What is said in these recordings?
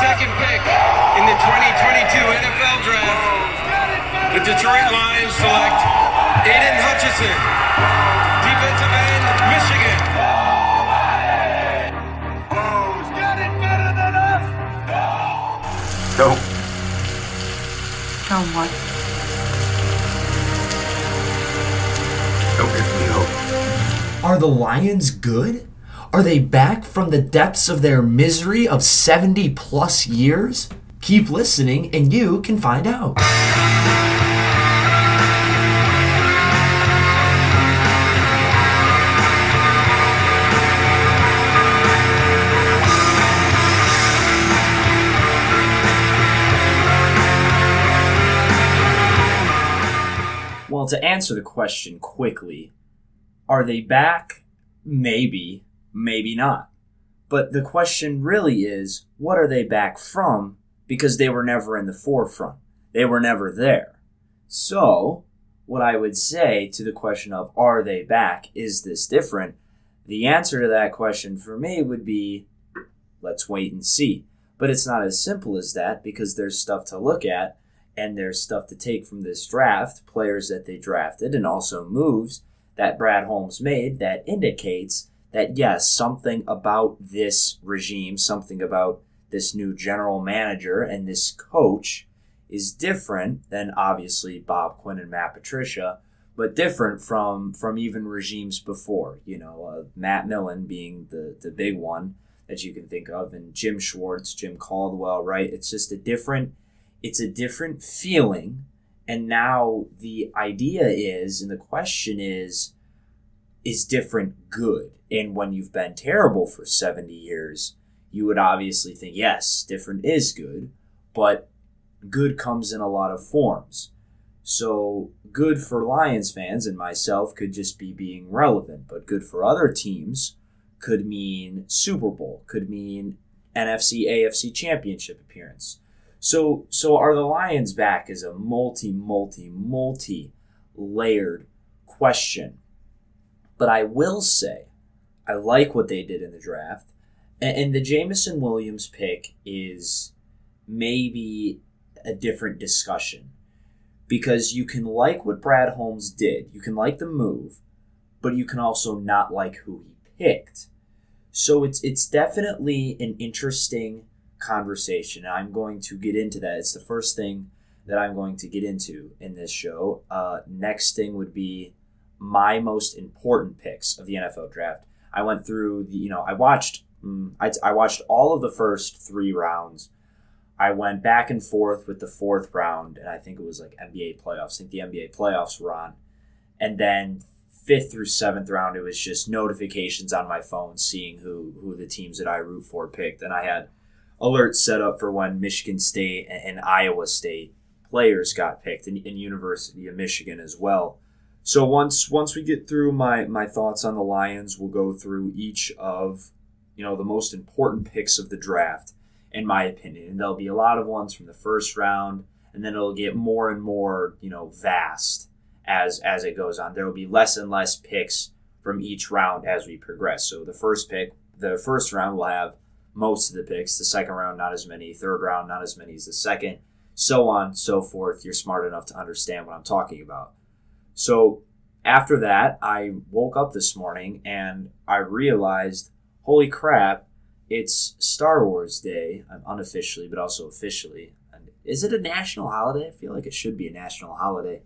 second pick in the 2022 NFL Draft, the Detroit Lions select Aidan Hutchinson, defensive end, Michigan. Nope. Tell what? Don't give me hope. Are the Lions good? Are they back from the depths of their misery of 70 plus years? Keep listening and you can find out. Well, to answer the question quickly, are they back? Maybe, maybe not. But the question really is, what are they back from? Because they were never in the forefront. They were never there. So, what I would say to the question of, are they back? Is this different? The answer to that question for me would be, let's wait and see. But it's not as simple as that because there's stuff to look at and there's stuff to take from this draft, players that they drafted, and also moves that Brad Holmes made that indicates that yes, something about this regime, something about this new general manager and this coach is different than obviously Bob Quinn and Matt Patricia, but different from from even regimes before. You know, uh, Matt Millen being the the big one that you can think of, and Jim Schwartz, Jim Caldwell. Right? It's just a different it's a different feeling and now the idea is and the question is is different good and when you've been terrible for 70 years you would obviously think yes different is good but good comes in a lot of forms so good for lions fans and myself could just be being relevant but good for other teams could mean super bowl could mean nfc afc championship appearance so so are the Lions back is a multi multi multi layered question. But I will say I like what they did in the draft. And, and the Jameson Williams pick is maybe a different discussion. Because you can like what Brad Holmes did. You can like the move, but you can also not like who he picked. So it's it's definitely an interesting conversation. And I'm going to get into that. It's the first thing that I'm going to get into in this show. Uh, next thing would be my most important picks of the NFL draft. I went through the, you know, I watched, mm, I, I watched all of the first three rounds. I went back and forth with the fourth round, and I think it was like NBA playoffs. I think the NBA playoffs were on, and then fifth through seventh round, it was just notifications on my phone, seeing who who the teams that I root for picked, and I had alerts set up for when Michigan State and, Iowa State players got picked, and, and University of Michigan as well. So once once we get through my my thoughts on the Lions, we'll go through each of you know the most important picks of the draft, in my opinion. And there'll be a lot of ones from the first round, and then it'll get more and more you know vast as as it goes on. There will be less and less picks from each round as we progress. So the first pick, the first round will have most of the picks. The second round, not as many. Third round, not as many as the second. So on, so forth. You're smart enough to understand what I'm talking about. So after that, I woke up this morning and I realized, holy crap, it's Star Wars Day, unofficially, but also officially. Is it a national holiday? I feel like it should be a national holiday,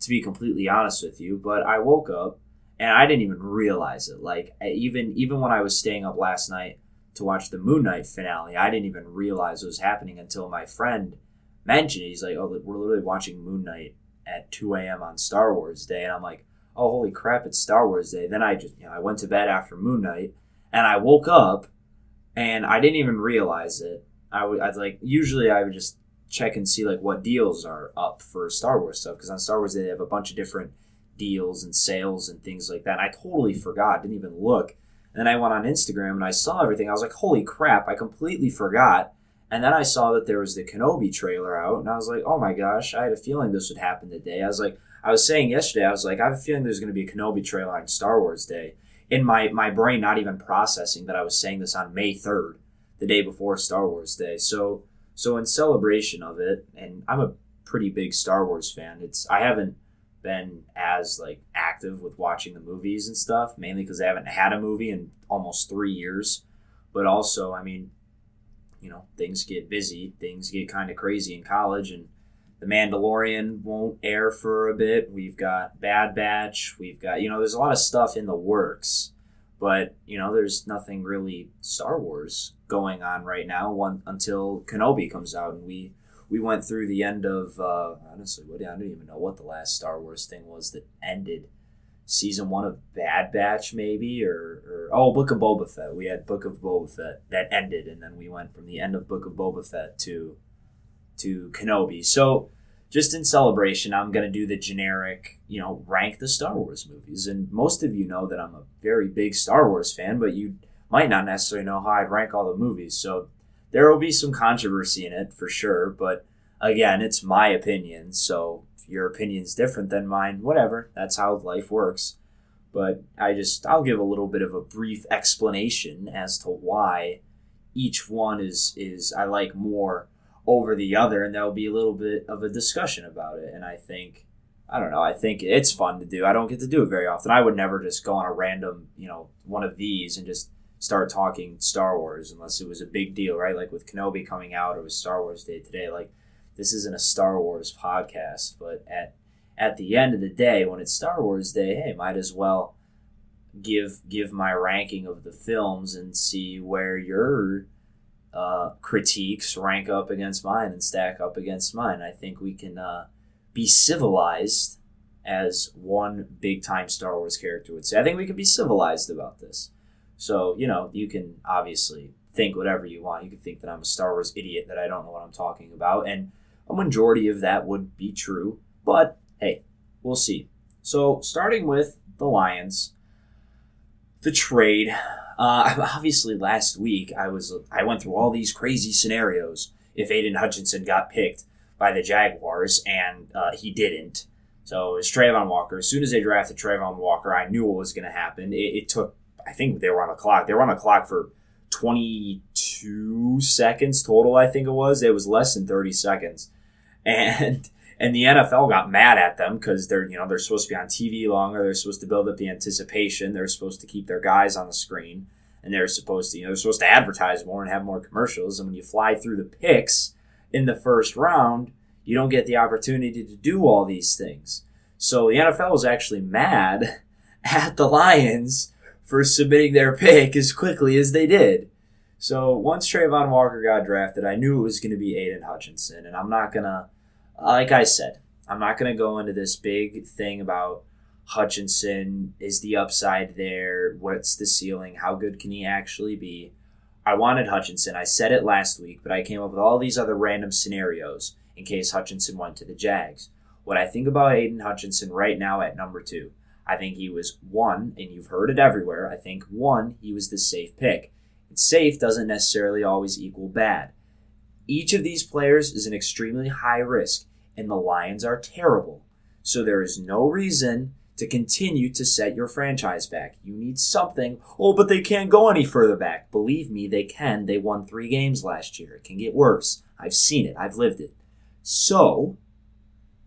to be completely honest with you. But I woke up and I didn't even realize it. Like even even when I was staying up last night, to watch the Moon Knight finale. I didn't even realize it was happening until my friend mentioned it. He's like, "Oh, we're literally watching Moon Knight at 2 a.m. on Star Wars Day," and I'm like, "Oh, holy crap! It's Star Wars Day." Then I just, you know, I went to bed after Moon Knight, and I woke up, and I didn't even realize it. I would, I'd like, usually I would just check and see like what deals are up for Star Wars stuff because on Star Wars Day they have a bunch of different deals and sales and things like that. And I totally forgot, didn't even look and then I went on Instagram and I saw everything. I was like, holy crap, I completely forgot. And then I saw that there was the Kenobi trailer out, and I was like, oh my gosh, I had a feeling this would happen today. I was like, I was saying yesterday, I was like, I have a feeling there's going to be a Kenobi trailer on Star Wars Day. In my, my brain, not even processing that I was saying this on May 3rd, the day before Star Wars Day. So so in celebration of it, and I'm a pretty big Star Wars fan. It's I haven't been as like active with watching the movies and stuff, mainly because I haven't had a movie in almost three years. But also, I mean, you know, things get busy, things get kind of crazy in college, and the Mandalorian won't air for a bit. We've got Bad Batch. We've got you know, there's a lot of stuff in the works, but you know, there's nothing really Star Wars going on right now. One until Kenobi comes out, and we we went through the end of uh, honestly, what I don't even know what the last Star Wars thing was that ended season one of Bad Batch, maybe or, or oh, Book of Boba Fett. We had Book of Boba Fett that ended, and then we went from the end of Book of Boba Fett to to Kenobi. So just in celebration, I'm gonna do the generic, you know, rank the Star Wars movies. And most of you know that I'm a very big Star Wars fan, but you might not necessarily know how I'd rank all the movies. So there will be some controversy in it for sure, but again, it's my opinion. So your opinion's different than mine, whatever. That's how life works. But I just I'll give a little bit of a brief explanation as to why each one is is I like more over the other, and there'll be a little bit of a discussion about it. And I think I don't know. I think it's fun to do. I don't get to do it very often. I would never just go on a random, you know, one of these and just start talking Star Wars unless it was a big deal, right? Like with Kenobi coming out, it was Star Wars Day today. Like this isn't a Star Wars podcast, but at at the end of the day, when it's Star Wars Day, hey, might as well give give my ranking of the films and see where your uh, critiques rank up against mine and stack up against mine. I think we can uh, be civilized, as one big time Star Wars character would say. I think we can be civilized about this. So, you know, you can obviously think whatever you want. You can think that I'm a Star Wars idiot, that I don't know what I'm talking about. And a majority of that would be true. But hey, we'll see. So, starting with the Lions, the trade. Uh, obviously, last week I was I went through all these crazy scenarios. If Aidan Hutchinson got picked by the Jaguars and uh, he didn't, so it's Travon Walker. As soon as they drafted Travon Walker, I knew what was going to happen. It, it, took I think they were on a clock. They were on a clock for 22 seconds total. I think it was. It was less than 30 seconds, and and the NFL got mad at them because they're you know they're supposed to be on TV longer. They're supposed to build up the anticipation. They're supposed to keep their guys on the screen, and they're supposed to you know they're supposed to advertise more and have more commercials. And when you fly through the picks in the first round, you don't get the opportunity to do all these things. So the NFL was actually mad at the Lions for submitting their pick as quickly as they did. So once Travon Walker got drafted, I knew it was going to be Aidan Hutchinson. And I'm not going to, like I said, I'm not going to go into this big thing about Hutchinson. Is the upside there? What's the ceiling? How good can he actually be? I wanted Hutchinson. I said it last week, but I came up with all these other random scenarios in case Hutchinson went to the Jags. What I think about Aidan Hutchinson right now at number two I think he was one, and you've heard it everywhere. I think one, he was the safe pick. Safe doesn't necessarily always equal bad. Each of these players is an extremely high risk, and the Lions are terrible. So there is no reason to continue to set your franchise back. You need something. Oh, but they can't go any further back. Believe me, they can. They won three games last year. It can get worse. I've seen it, I've lived it. So,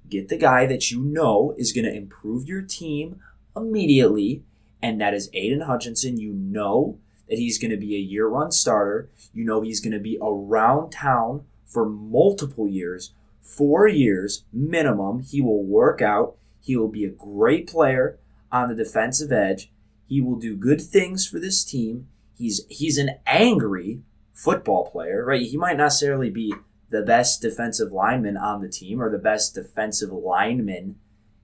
Get the guy that you know is going to improve your team immediately, and that is Aidan Hutchinson. You know that he's going to be a year one starter. You know he's going to be around town for multiple years, four years minimum. He will work out. He will be a great player on the defensive edge. He will do good things for this team. He's he's an angry football player, right? He might not necessarily be the best defensive lineman on the team or the best defensive lineman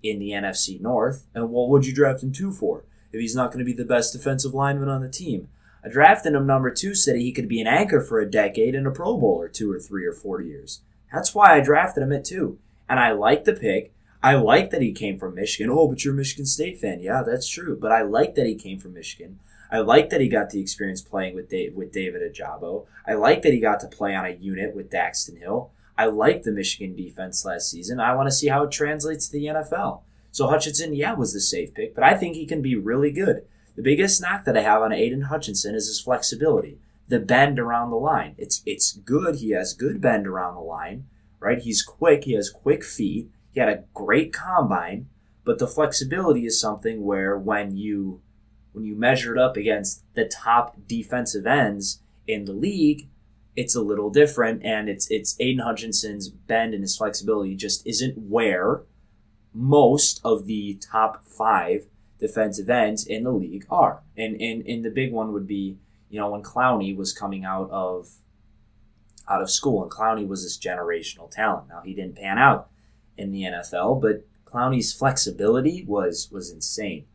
in the NFC North. And what would you draft him two for if he's not going to be the best defensive lineman on the team? I drafted him number two said he could be an anchor for a decade and a Pro Bowler two or three or four years. That's why I drafted him at two. And I like the pick. I like that he came from Michigan. Oh, but you're a Michigan State fan. Yeah, that's true. But I like that he came from Michigan. I like that he got the experience playing with Dave, with David Ojabo. I like that he got to play on a unit with Daxton Hill. I like the Michigan defense last season. I want to see how it translates to the NFL. So Hutchinson, yeah, was the safe pick, but I think he can be really good. The biggest knock that I have on Aidan Hutchinson is his flexibility. the bend around the line. It's it's good. He has good bend around the line, right? He's quick. He has quick feet. He had a great combine, but the flexibility is something where when you when you measure it up against the top defensive ends in the league, it's a little different, and it's it's Aidan Hutchinson's bend and his flexibility just isn't where most of the top five defensive ends in the league are. And and, and the big one would be, you know, when Clowney was coming out of out of school, and Clowney was this generational talent. Now he didn't pan out in the NFL, but Clowney's flexibility was was insane.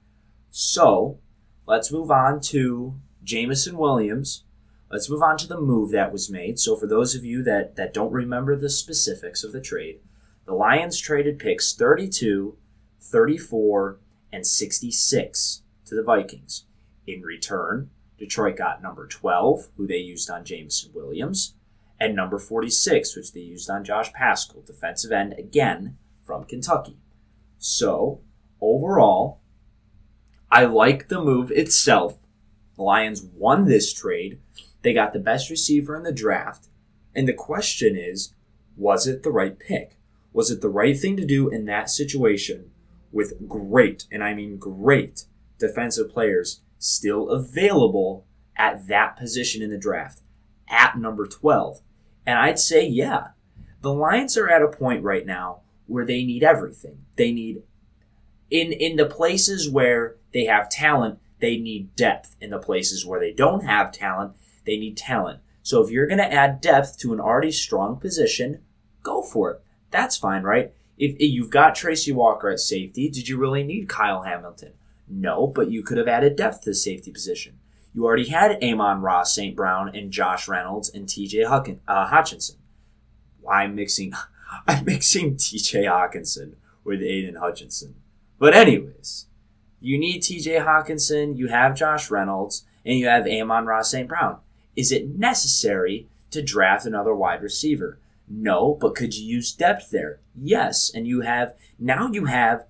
So let's move on to Jameson Williams. Let's move on to the move that was made. So for those of you that, that don't remember the specifics of the trade, the Lions traded picks 32, 34, and 66 to the Vikings. In return, Detroit got number 12, who they used on Jameson Williams, and number 46, which they used on Josh Paschal, defensive end again from Kentucky. So, overall, I like the move itself. The Lions won this trade. They got the best receiver in the draft. And the question is was it the right pick? Was it the right thing to do in that situation with great, and I mean great, defensive players still available at that position in the draft at number 12? And I'd say, yeah, the Lions are at a point right now where they need everything. They need in in the places where they have talent, they need depth. In the places where they don't have talent, they need talent. So if you're going to add depth to an already strong position, go for it. That's fine, right? If, if you've got Tracy Walker at safety, did you really need Kyle Hamilton? No, but you could have added depth to the safety position. You already had Amon-Ra, St. Brown and Josh Reynolds and TJ Hucken, uh, Hutchinson. I'm mixing I'm mixing TJ Hockenson with Aidan Hutchinson. But anyways, you need TJ Hockenson, you have Josh Reynolds, and you have Amon-Ra, St. Brown. Is it necessary to draft another wide receiver? No, but could you use depth there? Yes. And you have now you have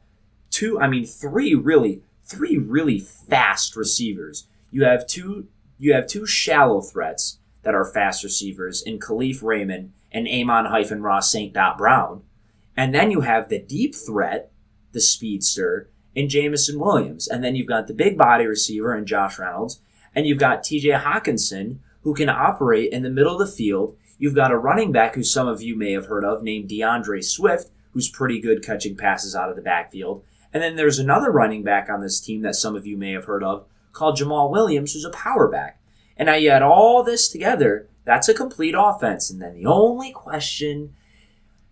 two, I mean three really three really fast receivers. You have two you have two shallow threats that are fast receivers in Kalif Raymond and Amon hyphen Ra St. Dot Brown. And then you have the deep threat, the speedster, in Jameson Williams. And then you've got the big body receiver in Josh Reynolds. And you've got TJ Hockenson, who can operate in the middle of the field. You've got a running back who some of you may have heard of named D'Andre Swift, who's pretty good catching passes out of the backfield. And then there's another running back on this team that some of you may have heard of called Jamaal Williams, who's a power back. And now you add all this together, that's a complete offense. And then the only question,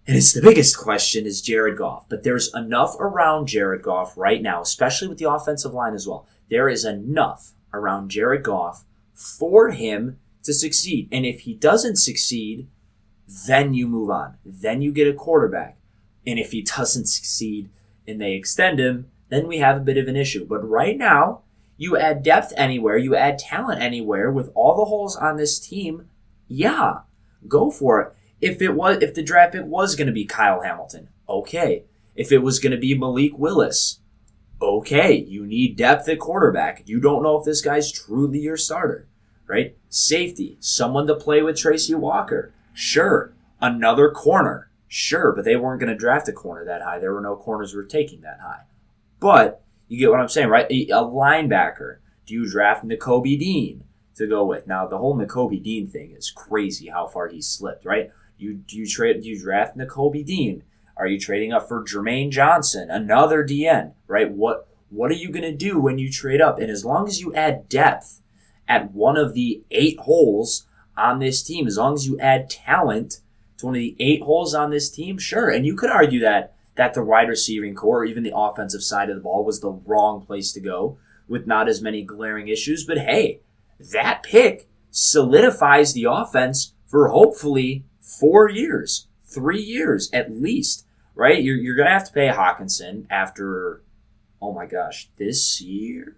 and it's the biggest question, is Jared Goff. But there's enough around Jared Goff right now, especially with the offensive line as well. There is enough around Jared Goff for him to succeed. And if he doesn't succeed, then you move on. Then you get a quarterback. And if he doesn't succeed and they extend him, then we have a bit of an issue. But right now, you add depth anywhere, you add talent anywhere with all the holes on this team, yeah, go for it. If it was if the draft pick was going to be Kyle Hamilton, okay. If it was going to be Malik Willis, okay. You need depth at quarterback. You don't know if this guy's truly your starter, right? Safety, someone to play with Tracy Walker. Sure. Another corner. Sure, but they weren't going to draft a corner that high. There were no corners who were taking that high. But you get what I'm saying, right? A, linebacker. Do you draft Nakobe Dean to go with? Now the whole Nakobe Dean thing is crazy. How far he slipped, right? You do you trade? Do you draft Nakobe Dean? Are you trading up for Jermaine Johnson, another DN, right? What what are you going to do when you trade up? And as long as you add depth at one of the eight holes on this team, as long as you add talent to one of the eight holes on this team, sure. And you could argue that that the wide receiving corps, or even the offensive side of the ball, was the wrong place to go with not as many glaring issues. But hey, that pick solidifies the offense for hopefully four years, three years at least, right? You're, you're going to have to pay Hockenson after, oh my gosh, this year?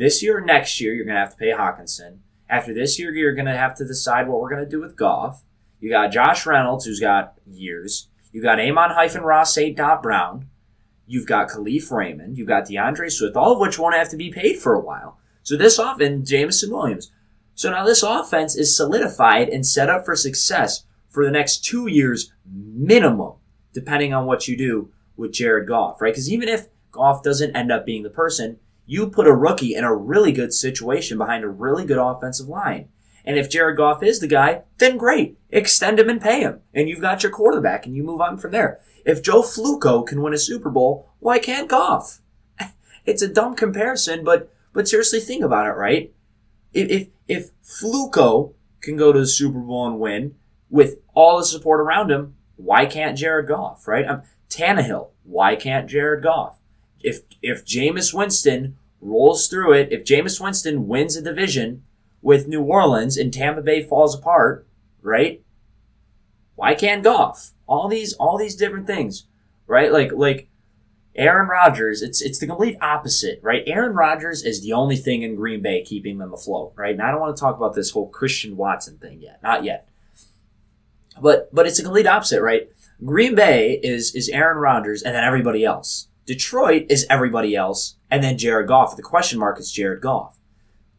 This year or next year, you're going to have to pay Hockenson. After this year, you're going to have to decide what we're going to do with Goff. You got Josh Reynolds, who's got years. You got Amon hyphen Ra 8 Dot Brown. You've got Kalif Raymond. You've got D'Andre Swift, all of which won't have to be paid for a while. So this often, Jameson Williams. So now this offense is solidified and set up for success for the next two years minimum, depending on what you do with Jared Goff, right? Because even if Goff doesn't end up being the person, you put a rookie in a really good situation behind a really good offensive line. And if Jared Goff is the guy, then great. Extend him and pay him. And you've got your quarterback and you move on from there. If Joe Flacco can win a Super Bowl, why can't Goff? It's a dumb comparison, but but seriously think about it, right? If if, if Flacco can go to the Super Bowl and win with all the support around him, why can't Jared Goff, right? Um, Tannehill, why can't Jared Goff? If if Jameis Winston rolls through it, if Jameis Winston wins a division with New Orleans and Tampa Bay falls apart, right? Why can't Goff? All these all these different things, right? Like like Aaron Rodgers, it's it's the complete opposite, right? Aaron Rodgers is the only thing in Green Bay keeping them afloat, right? And I don't want to talk about this whole Christian Watson thing yet, not yet. But but it's a complete opposite, right? Green Bay is is Aaron Rodgers and then everybody else. Detroit is everybody else, and then Jared Goff. The question mark is Jared Goff.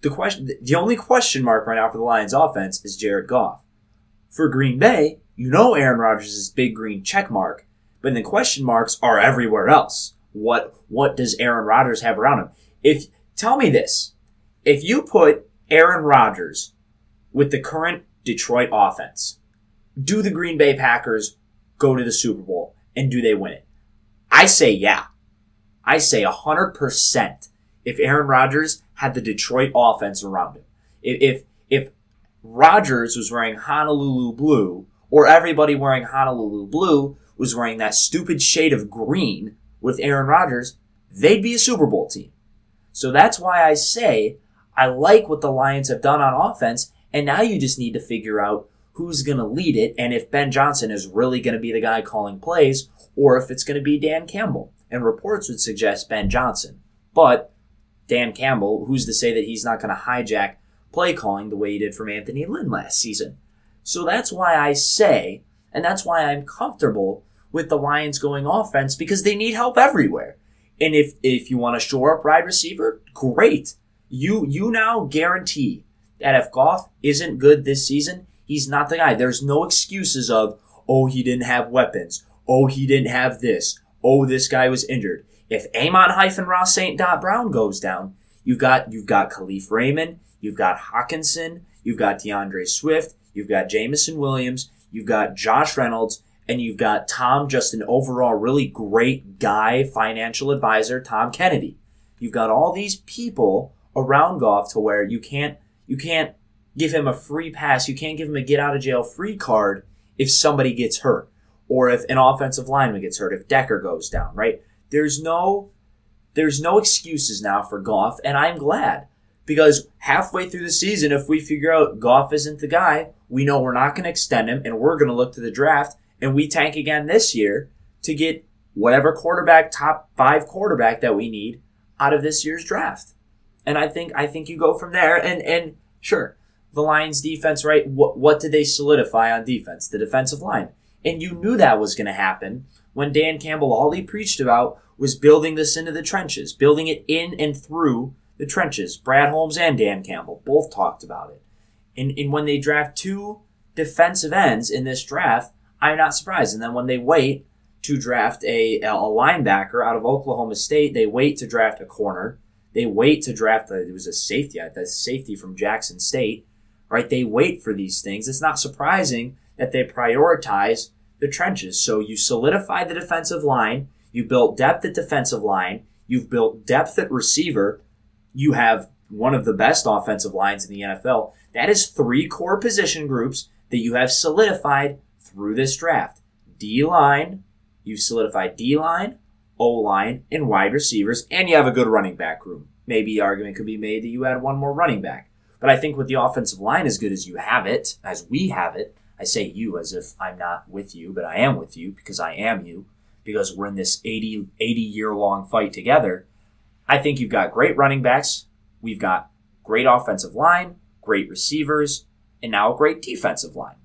The question, the only question mark right now for the Lions offense is Jared Goff. For Green Bay, you know Aaron Rodgers is big green check mark, but the question marks are everywhere else. What what does Aaron Rodgers have around him? If tell me this, if you put Aaron Rodgers with the current Detroit offense, do the Green Bay Packers go to the Super Bowl and do they win it? I say yeah. I say 100% if Aaron Rodgers had the Detroit offense around him. If, if, if Rodgers was wearing Honolulu blue, or everybody wearing Honolulu blue was wearing that stupid shade of green with Aaron Rodgers, they'd be a Super Bowl team. So that's why I say I like what the Lions have done on offense, and now you just need to figure out who's going to lead it and if Ben Johnson is really going to be the guy calling plays or if it's going to be Dan Campbell. And reports would suggest Ben Johnson. But Dan Campbell, who's to say that he's not going to hijack play calling the way he did from Anthony Lynn last season? So that's why I say, and that's why I'm comfortable with the Lions going offense because they need help everywhere. And if if you want to shore up wide receiver, great. You you now guarantee that if Goff isn't good this season, he's not the guy. There's no excuses of, oh, he didn't have weapons. Oh, he didn't have this. Oh, this guy was injured. If Amon hyphen Ra St. Dot Brown goes down, you've got you've got Kalif Raymond, you've got Hockenson, you've got D'Andre Swift, you've got Jameson Williams, you've got Josh Reynolds, and you've got Tom, just an overall really great guy, financial advisor, Tom Kennedy. You've got all these people around Goff to where you can't you can't give him a free pass, you can't give him a get out of jail free card if somebody gets hurt or if an offensive lineman gets hurt, if Decker goes down, right? There's no there's no excuses now for Goff, and I'm glad because halfway through the season, if we figure out Goff isn't the guy, we know we're not going to extend him, and we're going to look to the draft, and we tank again this year to get whatever quarterback, top five quarterback that we need out of this year's draft. And I think I think you go from there, and and sure, the Lions defense, right? What what did they solidify on defense? The defensive line, and you knew that was going to happen when Dan Campbell all he preached about was building this into the trenches, building it in and through the trenches. Brad Holmes and Dan Campbell both talked about it. And, and when they draft two defensive ends in this draft, I'm not surprised. And then when they wait to draft a, a linebacker out of Oklahoma State, they wait to draft a corner. They wait to draft, a, it was a safety, a safety from Jackson State, right? They wait for these things. It's not surprising that they prioritize the trenches. So you solidify the defensive line, you built depth at defensive line, you've built depth at receiver, you have one of the best offensive lines in the NFL. That is three core position groups that you have solidified through this draft. D line, you've solidified D line, O line, and wide receivers, and you have a good running back room. Maybe argument could be made that you add one more running back. But I think with the offensive line as good as you have it, as we have it, I say you as if I'm not with you, but I am with you because I am you, because we're in this 80, 80 year long fight together. I think you've got great running backs. We've got great offensive line, great receivers, and now a great defensive line.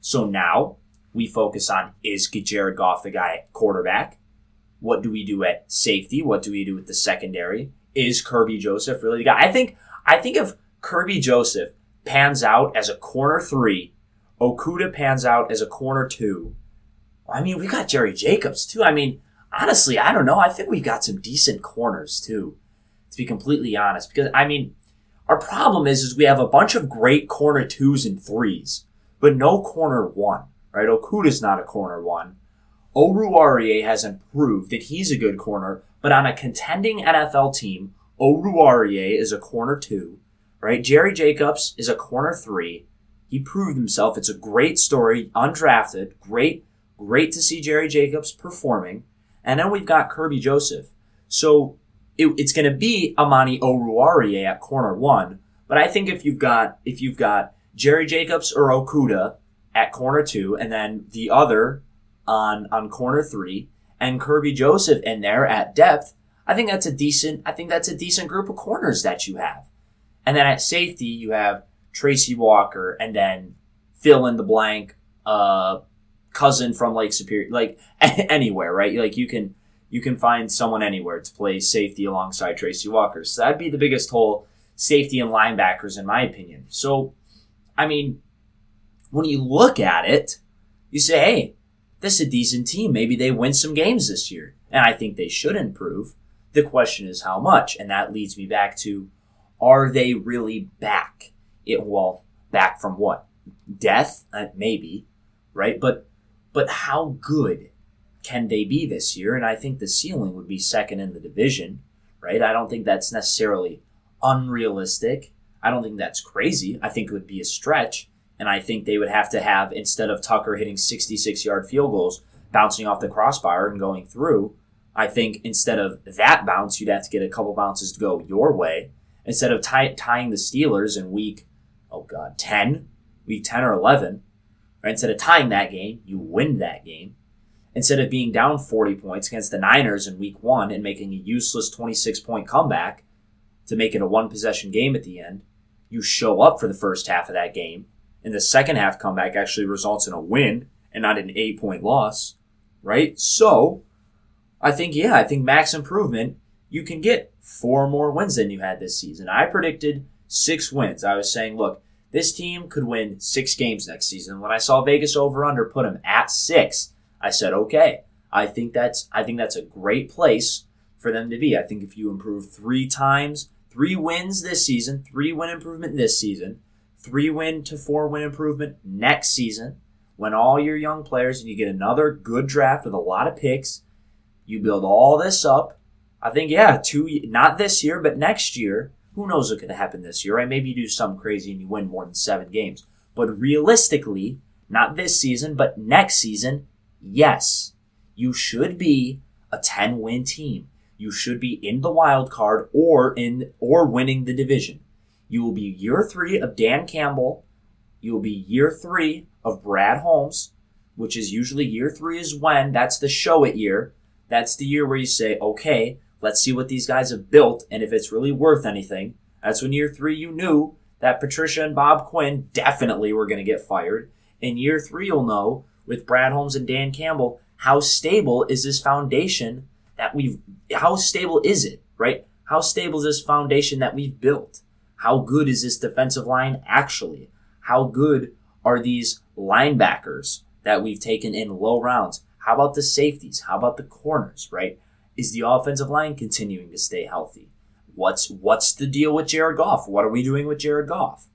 So now we focus on is Jared Goff the guy at quarterback? What do we do at safety? What do we do with the secondary? Is Kerby Joseph really the guy? I think I think of Kerby Joseph pans out as a corner three, Okudah pans out as a corner two. I mean, we got Jerry Jacobs too. I mean, honestly, I don't know. I think we've got some decent corners too, to be completely honest. Because I mean, our problem is is we have a bunch of great corner twos and threes, but no corner one. Right? Okudah's not a corner one. Oruwariye has improved that he's a good corner, but on a contending NFL team, Oruwariye is a corner two. Right? Jerry Jacobs is a corner three. He proved himself. It's a great story, undrafted, great, great to see Jerry Jacobs performing. And then we've got Kerby Joseph. So it, it's going to be Amani Oruwariye at corner one. But I think if you've got if you've got Jerry Jacobs or Okudah at corner two, and then the other on on corner three, and Kerby Joseph in there at depth, I think that's a decent. I think that's a decent group of corners that you have. And then at safety, you have Tracy Walker, and then fill in the blank, uh, cousin from Lake Superior, like anywhere, right? Like you can you can find someone anywhere to play safety alongside Tracy Walker. So that'd be the biggest hole, safety and linebackers, in my opinion. So, I mean, when you look at it, you say, hey, this is a decent team. Maybe they win some games this year. And I think they should improve. The question is how much. And that leads me back to are they really back? It well, back from what? Death? Uh, maybe, right? But but how good can they be this year? And I think the ceiling would be second in the division, right? I don't think that's necessarily unrealistic. I don't think that's crazy. I think it would be a stretch. And I think they would have to have, instead of Tucker hitting 66 yard field goals, bouncing off the crossbar and going through, I think instead of that bounce, you'd have to get a couple bounces to go your way. Instead of tying the Steelers in week, oh God, 10, week 10 or 11, right? Instead of tying that game, you win that game instead of being down 40 points against the Niners in week one and making a useless 26 point comeback to make it a one possession game at the end, you show up for the first half of that game, and the second half comeback actually results in a win and not an eight point loss, right? So, I think, yeah, I think max improvement, you can get four more wins than you had this season. I predicted six wins. I was saying, look, this team could win six games next season. When I saw Vegas over under put them at six, I said, okay, I think that's I think that's a great place for them to be. I think if you improve three times, three wins this season, three win improvement this season, three win to four win improvement next season, when all your young players and you get another good draft with a lot of picks, you build all this up. I think yeah, two not this year, but next year. Who knows what could happen this year? Right? Maybe you do something crazy and you win more than seven games. But realistically, not this season, but next season, yes, you should be a 10 win team. You should be in the wild card or in or winning the division. You will be year three of Dan Campbell. You will be year three of Brad Holmes, which is usually year three is when that's the show it year. That's the year where you say, okay, let's see what these guys have built and if it's really worth anything. That's when year three you knew that Patricia and Bob Quinn definitely were going to get fired. In year three, you'll know with Brad Holmes and Dan Campbell, how stable is this foundation that we've, how stable is it, right? How stable is this foundation that we've built? How good is this defensive line actually? How good are these linebackers that we've taken in low rounds? How about the safeties? How about the corners, right? Is the offensive line continuing to stay healthy? What's what's the deal with Jared Goff? What are we doing with Jared Goff?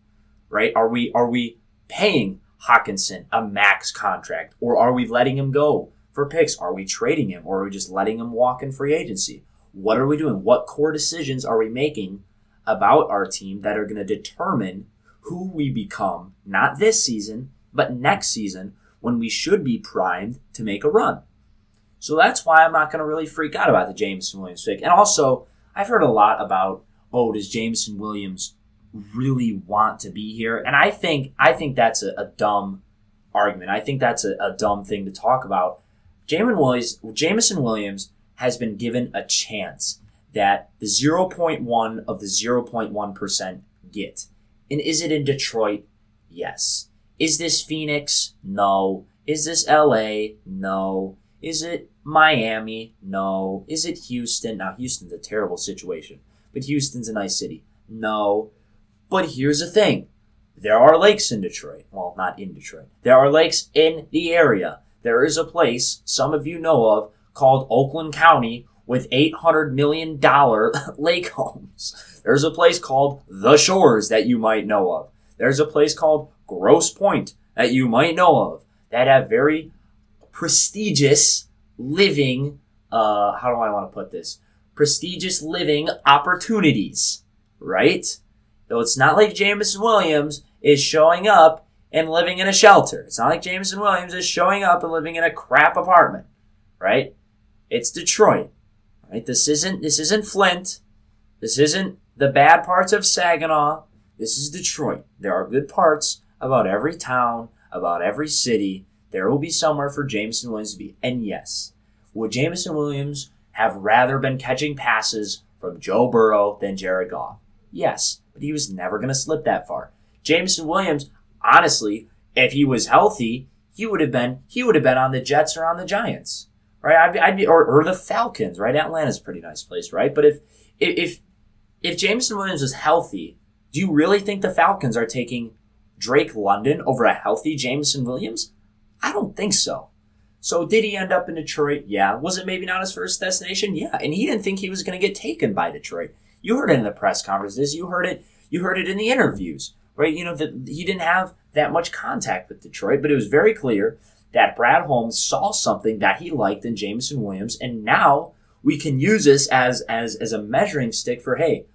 Right? Are we are we paying Hockenson a max contract? Or are we letting him go for picks? Are we trading him? Or are we just letting him walk in free agency? What are we doing? What core decisions are we making about our team that are going to determine who we become, not this season, but next season when we should be primed to make a run? So that's why I'm not going to really freak out about the Jameson Williams pick. And also, I've heard a lot about, oh, does Jameson Williams really want to be here. And I think I think that's a, a dumb argument. I think that's a, a dumb thing to talk about. Jamin Williams, Jameson Williams has been given a chance that the 0.1 of the 0.1% get. And is it in Detroit? Yes. Is this Phoenix? No. Is this LA? No. Is it Miami? No. Is it Houston? Now, Houston's a terrible situation, but Houston's a nice city. No. But here's the thing There are lakes in Detroit. Well, not in Detroit. There are lakes in the area. There is a place some of you know of called Oakland County with $800 million lake homes. There's a place called The Shores that you might know of. There's a place called Grosse Pointe that you might know of that have very prestigious living, uh, how do I want to put this? Prestigious living opportunities, right? Though it's not like Jameson Williams is showing up and living in a shelter. It's not like Jameson Williams is showing up and living in a crap apartment, right? It's Detroit, right? This isn't, this isn't Flint. This isn't the bad parts of Saginaw. This is Detroit. There are good parts about every town, about every city. There will be somewhere for Jameson Williams to be. And yes, would Jameson Williams have rather been catching passes from Joe Burrow than Jared Goff? Yes, but he was never going to slip that far. Jameson Williams, honestly, if he was healthy, he would have been he would have been on the Jets or on the Giants, right? I'd be, I'd be or, or the Falcons, right? Atlanta's a pretty nice place, right? But if if if Jameson Williams was healthy, do you really think the Falcons are taking Drake London over a healthy Jameson Williams? I don't think so. So did he end up in Detroit? Yeah. Was it maybe not his first destination? Yeah. And he didn't think he was going to get taken by Detroit. You heard it in the press conferences. You heard it. You heard it in the interviews, right? You know that he didn't have that much contact with Detroit, but it was very clear that Brad Holmes saw something that he liked in Jameson Williams, and now we can use this as as as a measuring stick for hey,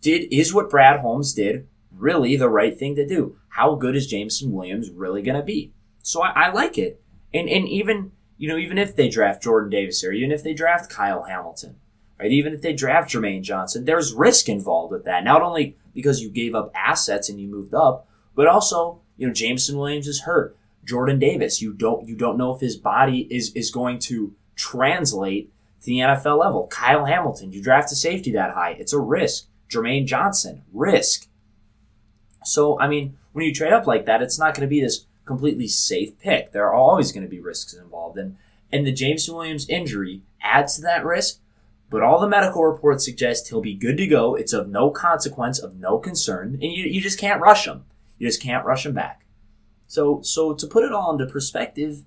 did is what Brad Holmes did really the right thing to do? How good is Jameson Williams really going to be? So I, I like it, and and even you know even if they draft Jordan Davis or even if they draft Kyle Hamilton, right? Even if they draft Jermaine Johnson, there's risk involved with that. Not only because you gave up assets and you moved up, but also you know Jameson Williams is hurt. Jordan Davis, you don't you don't know if his body is is going to translate to the NFL level. Kyle Hamilton, you draft a safety that high, it's a risk. Jermaine Johnson, risk. So, I mean, when you trade up like that, it's not going to be this completely safe pick. There are always going to be risks involved. And, and the Jameson Williams injury adds to that risk, but all the medical reports suggest he'll be good to go. It's of no consequence, of no concern, and you, you just can't rush him. You just can't rush him back. So, so to put it all into perspective,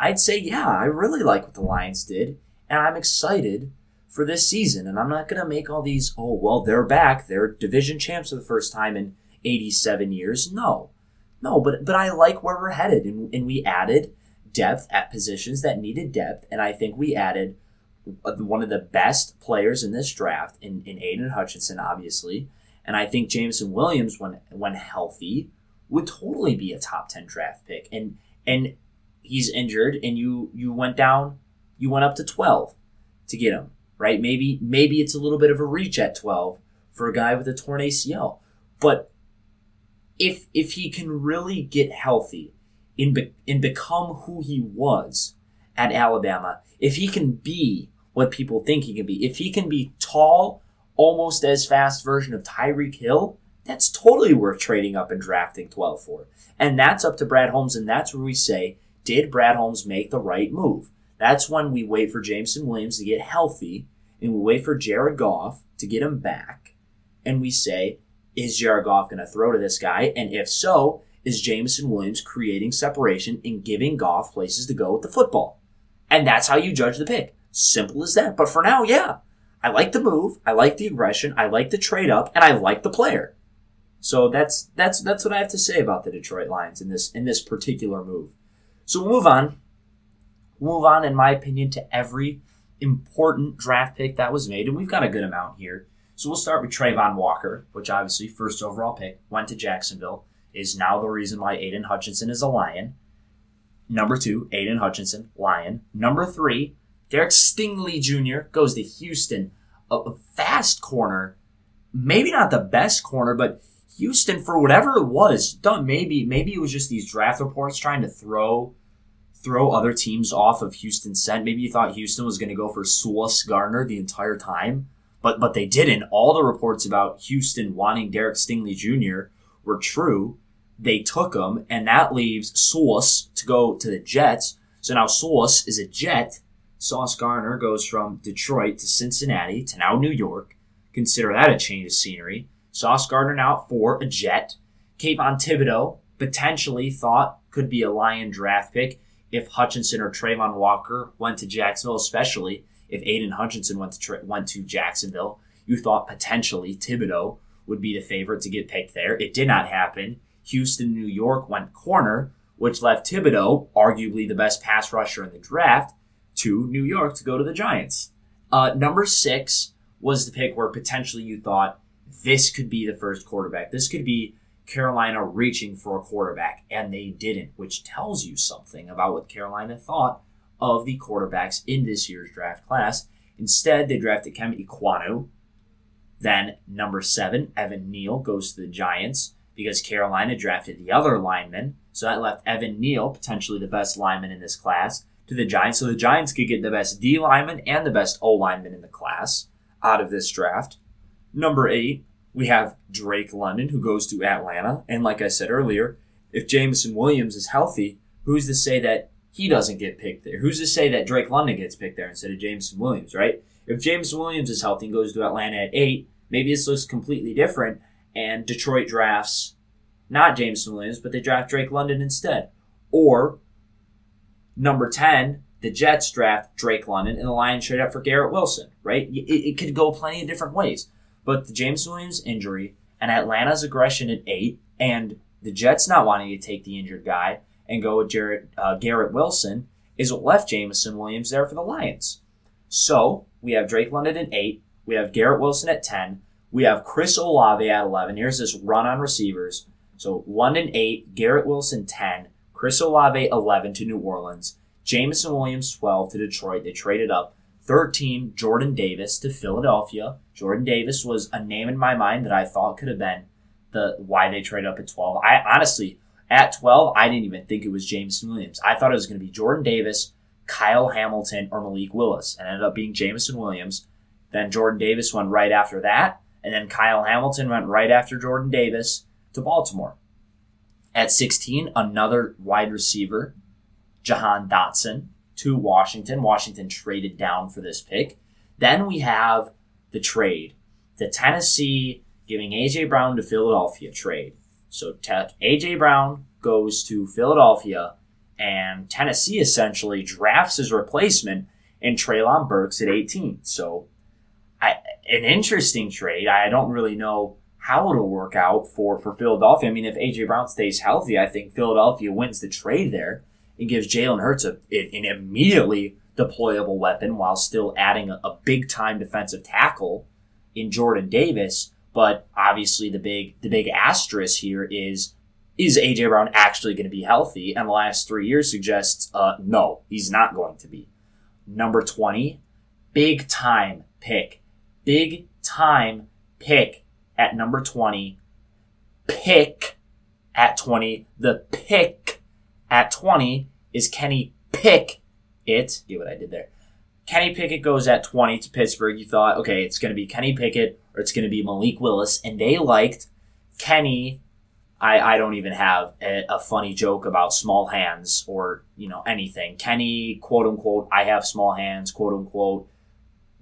I'd say, yeah, I really like what the Lions did, and I'm excited for this season. And I'm not going to make all these, oh, well, they're back. They're division champs for the first time in 87 years. No, no, but, but I like where we're headed. And, and we added depth at positions that needed depth. And I think we added one of the best players in this draft in, in Aidan Hutchinson, obviously. And I think Jameson Williams, when when healthy, would totally be a top ten draft pick. And and he's injured, and you you went down, you went up to twelve to get him right? Maybe maybe it's a little bit of a reach at 12 for a guy with a torn ACL. But if if he can really get healthy and, be, and become who he was at Alabama, if he can be what people think he can be, if he can be tall, almost as fast version of Tyreek Hill, that's totally worth trading up and drafting 12 for. And that's up to Brad Holmes, and that's where we say, did Brad Holmes make the right move? That's when we wait for Jameson Williams to get healthy and we wait for Jared Goff to get him back. And we say, is Jared Goff going to throw to this guy? And if so, is Jameson Williams creating separation and giving Goff places to go with the football? And that's how you judge the pick. Simple as that. But for now, yeah. I like the move. I like the aggression. I like the trade up, and I like the player. So that's that's that's what I have to say about the Detroit Lions in this in this particular move. So we'll move on move on, in my opinion, to every important draft pick that was made, and we've got a good amount here. So we'll start with Travon Walker, which obviously first overall pick went to Jacksonville, is now the reason why Aidan Hutchinson is a Lion. Number two, Aidan Hutchinson, Lion. Number three, Derek Stingley Jr. goes to Houston, a fast corner, maybe not the best corner, but Houston, for whatever it was, done maybe maybe it was just these draft reports trying to throw throw other teams off of Houston's scent. Maybe you thought Houston was going to go for Sauce Gardner the entire time, but but they didn't. All the reports about Houston wanting Derek Stingley Jr. were true. They took him, and that leaves Sauce to go to the Jets. So now Sauce is a Jet. Sauce Gardner goes from Detroit to Cincinnati to now New York. Consider that a change of scenery. Sauce Gardner now for a Jet. Kayvon Thibodeaux potentially thought could be a Lion draft pick if Hutchinson or Travon Walker went to Jacksonville, especially if Aidan Hutchinson went to went to Jacksonville. You thought potentially Thibodeaux would be the favorite to get picked there. It did not happen. Houston, New York went corner, which left Thibodeaux, arguably the best pass rusher in the draft, to New York to go to the Giants. Uh, number six was the pick where potentially you thought this could be the first quarterback. This could be Carolina reaching for a quarterback, and they didn't, which tells you something about what Carolina thought of the quarterbacks in this year's draft class. Instead, they drafted Ikem Ekwonu. Then, number seven, Evan Neal goes to the Giants because Carolina drafted the other lineman. So that left Evan Neal, potentially the best lineman in this class, to the Giants. So the Giants could get the best D lineman and the best O lineman in the class out of this draft. Number eight, we have Drake London, who goes to Atlanta. And like I said earlier, if Jameson Williams is healthy, who's to say that he doesn't get picked there? Who's to say that Drake London gets picked there instead of Jameson Williams, right? If Jameson Williams is healthy and goes to Atlanta at eight, maybe this looks completely different. And Detroit drafts not Jameson Williams, but they draft Drake London instead. Or number 10, the Jets draft Drake London and the Lions trade up for Garrett Wilson, right? It, it could go plenty of different ways. But the James Williams injury and Atlanta's aggression at eight and the Jets not wanting to take the injured guy and go with Jared, uh, Garrett Wilson is what left Jameson Williams there for the Lions. So we have Drake London at eight. We have Garrett Wilson at 10. We have Chris Olave at 11. Here's this run on receivers. So London 8, Garrett Wilson 10, Chris Olave 11 to New Orleans, Jameson Williams 12 to Detroit. They traded up 13, Jordan Davis to Philadelphia. Jordan Davis was a name in my mind that I thought could have been the why they traded up at 12. I honestly, at 12, I didn't even think it was Jameson Williams. I thought it was going to be Jordan Davis, Kyle Hamilton, or Malik Willis, and ended up being Jameson Williams. Then Jordan Davis went right after that, and then Kyle Hamilton went right after Jordan Davis to Baltimore. At 16, another wide receiver, Jahan Dotson, to Washington. Washington traded down for this pick. Then we have the trade. The Tennessee giving A.J. Brown to Philadelphia trade. So A.J. Brown goes to Philadelphia, and Tennessee essentially drafts his replacement in Treylon Burks at 18. So I, an interesting trade. I don't really know how it'll work out for, for Philadelphia. I mean, if A.J. Brown stays healthy, I think Philadelphia wins the trade there and gives Jalen Hurts a, an immediately deployable weapon while still adding a, a big time defensive tackle in Jordan Davis. But obviously, the big the big asterisk here is is AJ Brown actually going to be healthy? And the last three years suggests uh, no, he's not going to be. Number twenty, big time pick, big time pick at number twenty, pick at twenty, the pick at 20 is Kenny Pick it. Get what I did there. Kenny Pickett goes at 20 to Pittsburgh. You thought, okay, it's going to be Kenny Pickett or it's going to be Malik Willis. And they liked Kenny. I, I don't even have a, a funny joke about small hands or, you know, anything. Kenny, quote unquote, I have small hands, quote unquote.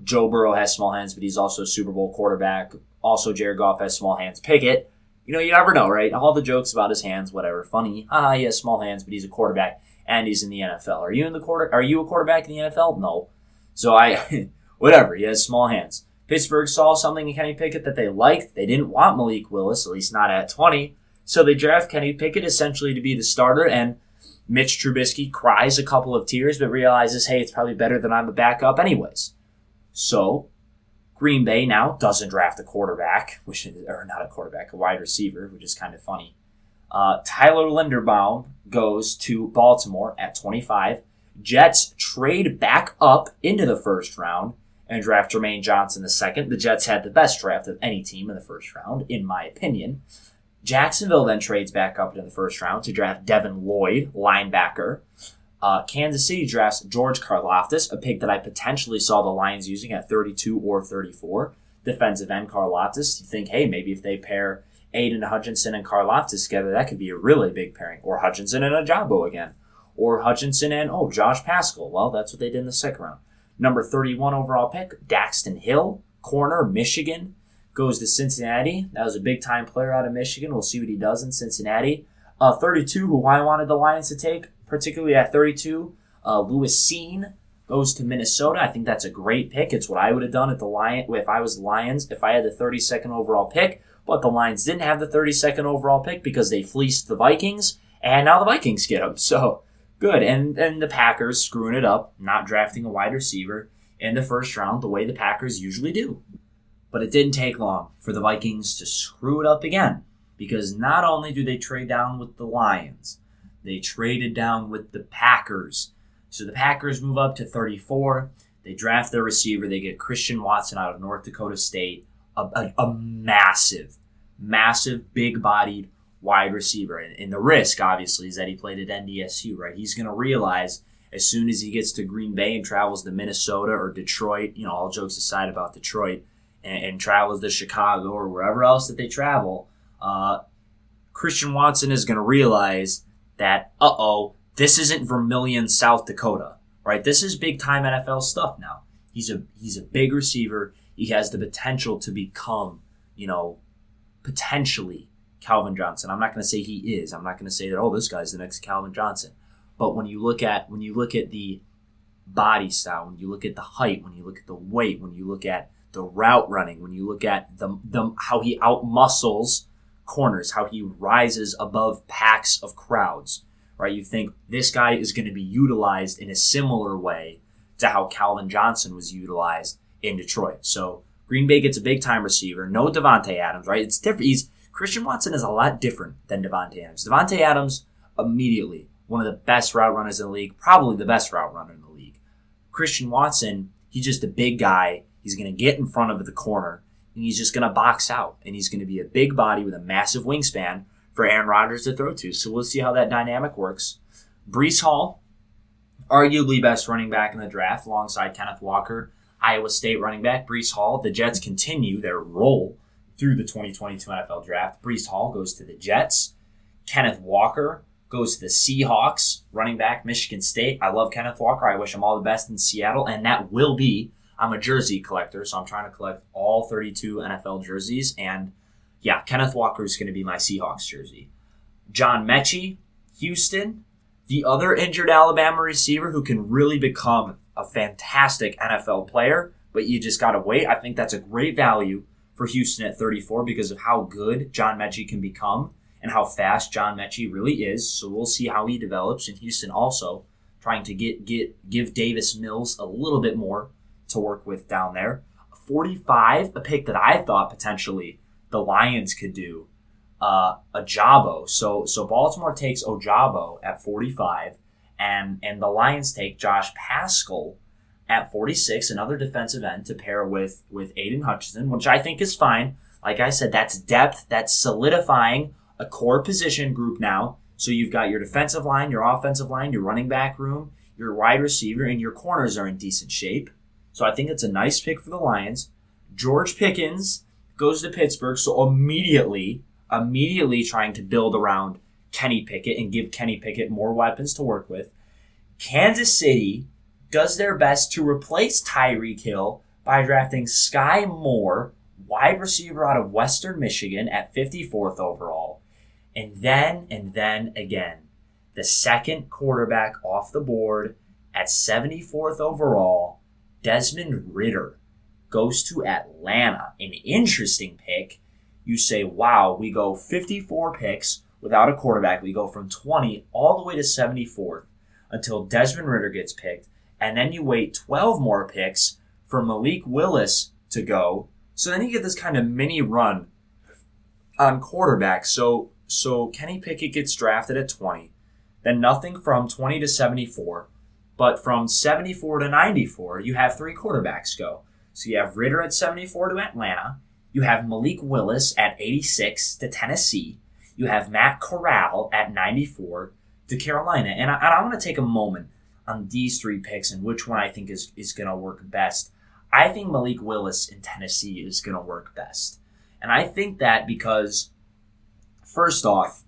Joe Burrow has small hands, but he's also a Super Bowl quarterback. Also, Jared Goff has small hands. Pickett you know, you never know, right? All the jokes about his hands, whatever, funny. Ah, he has small hands, but he's a quarterback and he's in the NFL. Are you in the quarter? Are you a quarterback in the NFL? No. So I, whatever. He has small hands. Pittsburgh saw something in Kenny Pickett that they liked. They didn't want Malik Willis, at least not at 20. So they draft Kenny Pickett essentially to be the starter, and Mitch Trubisky cries a couple of tears, but realizes, hey, it's probably better than I'm a backup anyways. So Green Bay now doesn't draft a quarterback, which is, or not a quarterback, a wide receiver, which is kind of funny. Uh, Tyler Linderbaum goes to Baltimore at 25. Jets trade back up into the first round and draft Jermaine Johnson the second. The Jets had the best draft of any team in the first round, in my opinion. Jacksonville then trades back up into the first round to draft Devin Lloyd, linebacker. Uh, Kansas City drafts George Karlaftis, a pick that I potentially saw the Lions using at 32 or 34. Defensive end Karlaftis. You think, hey, maybe if they pair Aidan Hutchinson and Karlaftis together, that could be a really big pairing. Or Hutchinson and Ojabo again. Or Hutchinson and, oh, Josh Paschal. Well, that's what they did in the second round. Number 31 overall pick, Daxton Hill, corner, Michigan, goes to Cincinnati. That was a big time player out of Michigan. We'll see what he does in Cincinnati. Uh, 32, who I wanted the Lions to take, particularly at 32, uh, Lewis Cine goes to Minnesota. I think that's a great pick. It's what I would have done at the Lion if I was Lions if I had the 32nd overall pick. But the Lions didn't have the 32nd overall pick because they fleeced the Vikings, and now the Vikings get them. So good. And and the Packers screwing it up, not drafting a wide receiver in the first round the way the Packers usually do. But it didn't take long for the Vikings to screw it up again because not only do they trade down with the Lions, they traded down with the Packers. So the Packers move up to 34. They draft their receiver. They get Christian Watson out of North Dakota State, a, a, a massive, massive, big bodied wide receiver. And, and the risk, obviously, is that he played at NDSU, right? He's going to realize as soon as he gets to Green Bay and travels to Minnesota or Detroit, you know, all jokes aside about Detroit, and, and travels to Chicago or wherever else that they travel, uh, Christian Watson is going to realize that, uh oh, this isn't Vermillion, South Dakota, right? This is big time NFL stuff now. He's a he's a big receiver. He has the potential to become, you know, potentially Calvin Johnson. I'm not going to say he is. I'm not going to say that oh this guy's the next Calvin Johnson. But when you look at when you look at the body style, when you look at the height, when you look at the weight, when you look at the route running, when you look at the, the how he outmuscles corners, how he rises above packs of crowds, right? You think this guy is going to be utilized in a similar way to how Calvin Johnson was utilized in Detroit. So Green Bay gets a big time receiver, no Davante Adams, right? It's different. He's Christian Watson is a lot different than Davante Adams. Davante Adams immediately one of the best route runners in the league, probably the best route runner in the league. Christian Watson, he's just a big guy. He's going to get in front of the corner and he's just going to box out and he's going to be a big body with a massive wingspan for Aaron Rodgers to throw to. So we'll see how that dynamic works. Breece Hall, arguably best running back in the draft alongside Kenneth Walker, Iowa State running back Breece Hall. The Jets continue their roll through the 2022 NFL draft. Breece Hall goes to the Jets. Kenneth Walker goes to the Seahawks, running back, Michigan State. I love Kenneth Walker. I wish him all the best in Seattle, and that will be. I'm a jersey collector, so I'm trying to collect all 32 NFL jerseys, and yeah, Kenneth Walker is going to be my Seahawks jersey. John Metchie, Houston, the other injured Alabama receiver who can really become a fantastic NFL player, but you just got to wait. I think that's a great value for Houston at 34 because of how good John Metchie can become and how fast John Metchie really is. So we'll see how he develops. And Houston also trying to get get give Davis Mills a little bit more to work with down there. 45, a pick that I thought potentially the Lions could do. Uh, Ojabo. So so Baltimore takes Ojabo at 45, and and the Lions take Josh Paschal at 46, another defensive end to pair with with Aidan Hutchinson, which I think is fine. Like I said, that's depth, that's solidifying a core position group now. So you've got your defensive line, your offensive line, your running back room, your wide receiver, and your corners are in decent shape. So I think it's a nice pick for the Lions. George Pickens goes to Pittsburgh, so immediately, immediately trying to build around Kenny Pickett and give Kenny Pickett more weapons to work with. Kansas City does their best to replace Tyreek Hill by drafting Sky Moore, wide receiver out of Western Michigan at 54th overall. And then and then again, the second quarterback off the board at 74th overall, Desmond Ridder, goes to Atlanta. An interesting pick. You say, wow, we go 54 picks without a quarterback. We go from 20 all the way to 74th until Desmond Ridder gets picked. And then you wait 12 more picks for Malik Willis to go. So then you get this kind of mini run on quarterback. So so Kenny Pickett gets drafted at 20, then nothing from 20 to 74. But from 74 to 94, you have three quarterbacks go. So you have Ridder at 74 to Atlanta. You have Malik Willis at 86 to Tennessee. You have Matt Corral at 94 to Carolina. And I, and I want to take a moment on these three picks and which one I think is, is going to work best. I think Malik Willis in Tennessee is going to work best. And I think that because First off,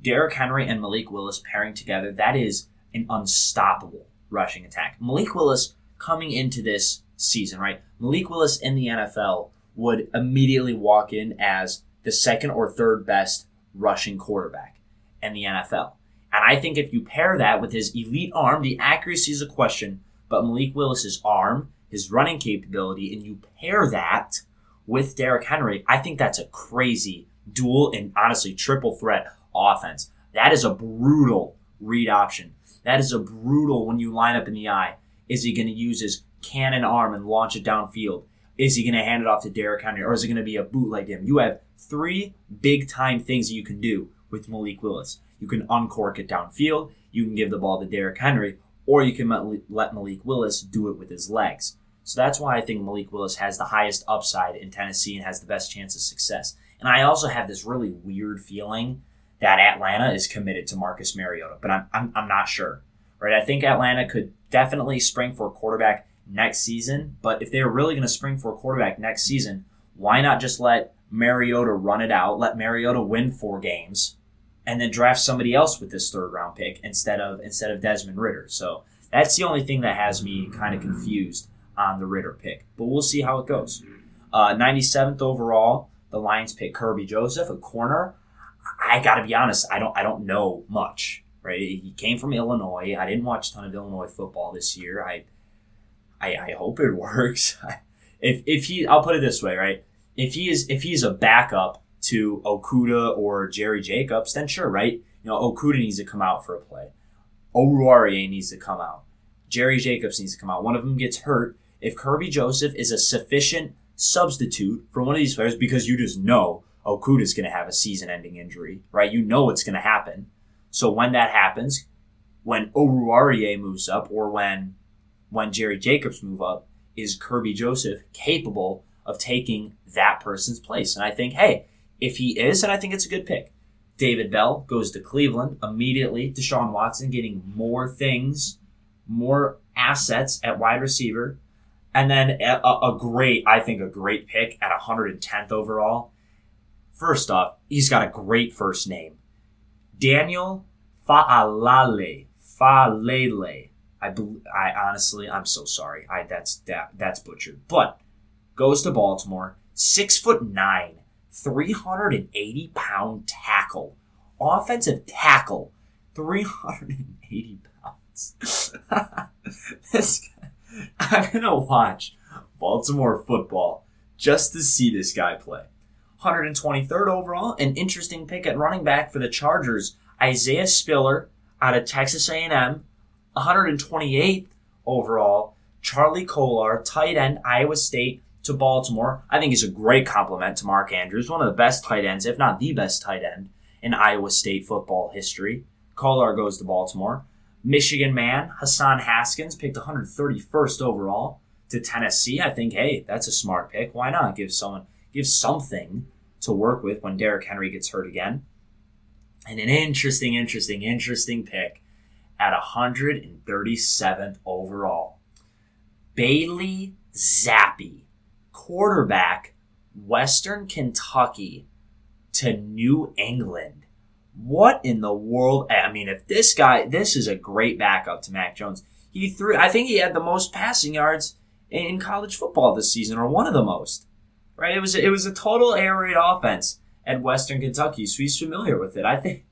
Derrick Henry and Malik Willis pairing together, that is an unstoppable rushing attack. Malik Willis coming into this season, right? Malik Willis in the NFL would immediately walk in as the second or third best rushing quarterback in the NFL. And I think if you pair that with his elite arm, the accuracy is a question, but Malik Willis's arm, his running capability, and you pair that with Derrick Henry, I think that's a crazy dual and honestly triple threat offense. That is a brutal read option. That is a brutal when you line up in the eye. Is he going to use his cannon arm and launch it downfield? Is he going to hand it off to Derrick Henry or is it going to be a bootleg him? You have three big time things that you can do with Malik Willis. You can uncork it downfield, you can give the ball to Derrick Henry, or you can let Malik Willis do it with his legs. So that's why I think Malik Willis has the highest upside in Tennessee and has the best chance of success. And I also have this really weird feeling that Atlanta is committed to Marcus Mariota, but I'm, I'm, I'm not sure. Right? I think Atlanta could definitely spring for a quarterback next season, but if they're really going to spring for a quarterback next season, why not just let Mariota run it out, let Mariota win four games, and then draft somebody else with this third round pick instead of instead of Desmond Ridder. So that's the only thing that has me kind of confused on the Ridder pick. But we'll see how it goes. Uh, 97th overall, the Lions pick Kerby Joseph, a corner. I got to be honest, I don't I don't know much. Right, he came from Illinois. I didn't watch a ton of Illinois football this year. I I, I hope it works. if if he, I'll put it this way, right? If he is if he's a backup to Okudah or Jerry Jacobs, then sure, right? You know, Okudah needs to come out for a play. Oruwariye needs to come out. Jerry Jacobs needs to come out. One of them gets hurt. If Kerby Joseph is a sufficient substitute for one of these players, because you just know Okudah is going to have a season-ending injury, right? You know what's going to happen. So when that happens, when Oruwariye moves up, or when when Jerry Jacobs move up, is Kerby Joseph capable of taking that person's place? And I think, hey, if he is, then I think it's a good pick. David Bell goes to Cleveland immediately. Deshaun Watson getting more things, more assets at wide receiver. And then a, a great, I think, a great pick at 110th overall. First off, he's got a great first name. Daniel Faalele. Faalele. I, I honestly, I'm so sorry. I that's that that's butchered. But goes to Baltimore, six foot nine, 380 pound tackle, offensive tackle, 380 pounds. this guy, I'm gonna watch Baltimore football just to see this guy play. 123rd overall, an interesting pick at running back for the Chargers, Isaiah Spiller out of Texas A&M. 128th overall, Charlie Kolar, tight end, Iowa State to Baltimore. I think he's a great compliment to Mark Andrews, one of the best tight ends, if not the best tight end in Iowa State football history. Kolar goes to Baltimore. Michigan man, Hassan Haskins, picked 131st overall to Tennessee. I think, hey, that's a smart pick. Why not give someone give something to work with when Derrick Henry gets hurt again? And an interesting, interesting, interesting pick at 137th overall. Bailey Zappe quarterback, Western Kentucky to New England. What in the world? I mean, if this guy, this is a great backup to Mac Jones. He threw, I think he had the most passing yards in college football this season, or one of the most. Right? It was it was a total air raid offense at Western Kentucky, so he's familiar with it. I think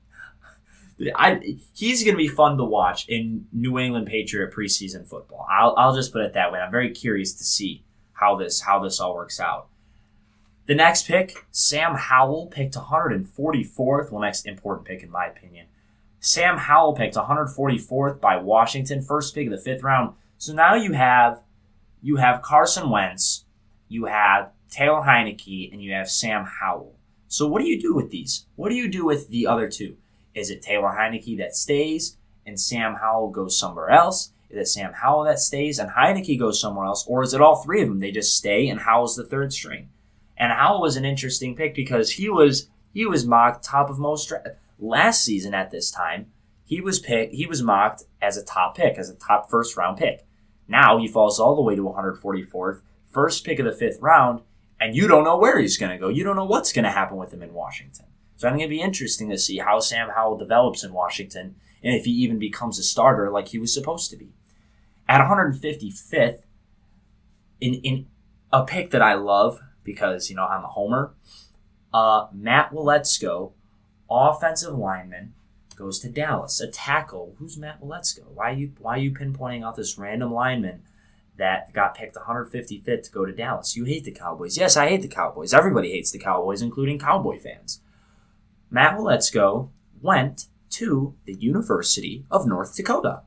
I, he's going to be fun to watch in New England Patriot preseason football. I'll, I'll just put it that way. I'm very curious to see how this how this all works out. The next pick, Sam Howell picked 144th. Well, next important pick in my opinion. Sam Howell picked 144th by Washington, first pick of the fifth round. So now you have you have Carson Wentz, you have Taylor Heinicke, and you have Sam Howell. So what do you do with these? What do you do with the other two? Is it Taylor Heinicke that stays and Sam Howell goes somewhere else? It Sam Howell that stays and Heinicke goes somewhere else? Or is it all three of them? They just stay and Howell's the third string. And Howell was an interesting pick because he was he was mocked top of most last season at this time. He was picked he was mocked as a top pick, as a top first round pick. Now he falls all the way to 144th, first pick of the fifth round, and you don't know where he's going to go. You don't know what's going to happen with him in Washington. So I think it'd be interesting to see how Sam Howell develops in Washington and if he even becomes a starter like he was supposed to be at 155th, in in a pick that I love, because you know I'm a homer. Uh, Matt Waletzko, offensive lineman, goes to Dallas. A tackle. Who's Matt Waletzko? Why are you why are you pinpointing out this random lineman that got picked 155th to go to Dallas? You hate the Cowboys. Yes, I hate the Cowboys. Everybody hates the Cowboys, including Cowboy fans. Matt Waletzko went to the University of North Dakota.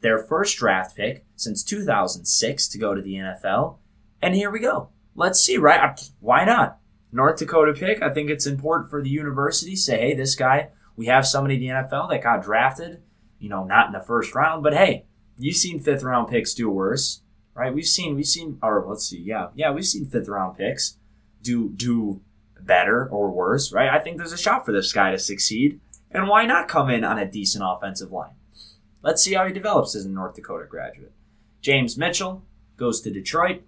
Their first draft pick since 2006 to go to the NFL. And here we go. Let's see, right? Why not? North Dakota pick. I think it's important for the university say, hey, this guy, we have somebody in the NFL that got drafted, you know, not in the first round, but hey, you've seen fifth round picks do worse, right? We've seen, we've seen, or let's see, yeah, yeah, we've seen fifth round picks do do better or worse, right? I think there's a shot for this guy to succeed, and why not come in on a decent offensive line? Let's see how he develops as a North Dakota graduate. James Mitchell goes to Detroit,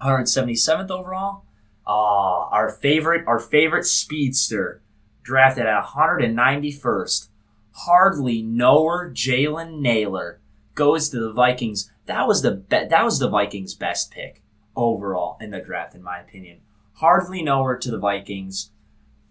177th overall. Ah, our favorite, our favorite speedster, drafted at 191st. Hardly knower Jalen Nailor goes to the Vikings. That was the be- that was the Vikings' best pick overall in the draft, in my opinion. Hardly knower to the Vikings.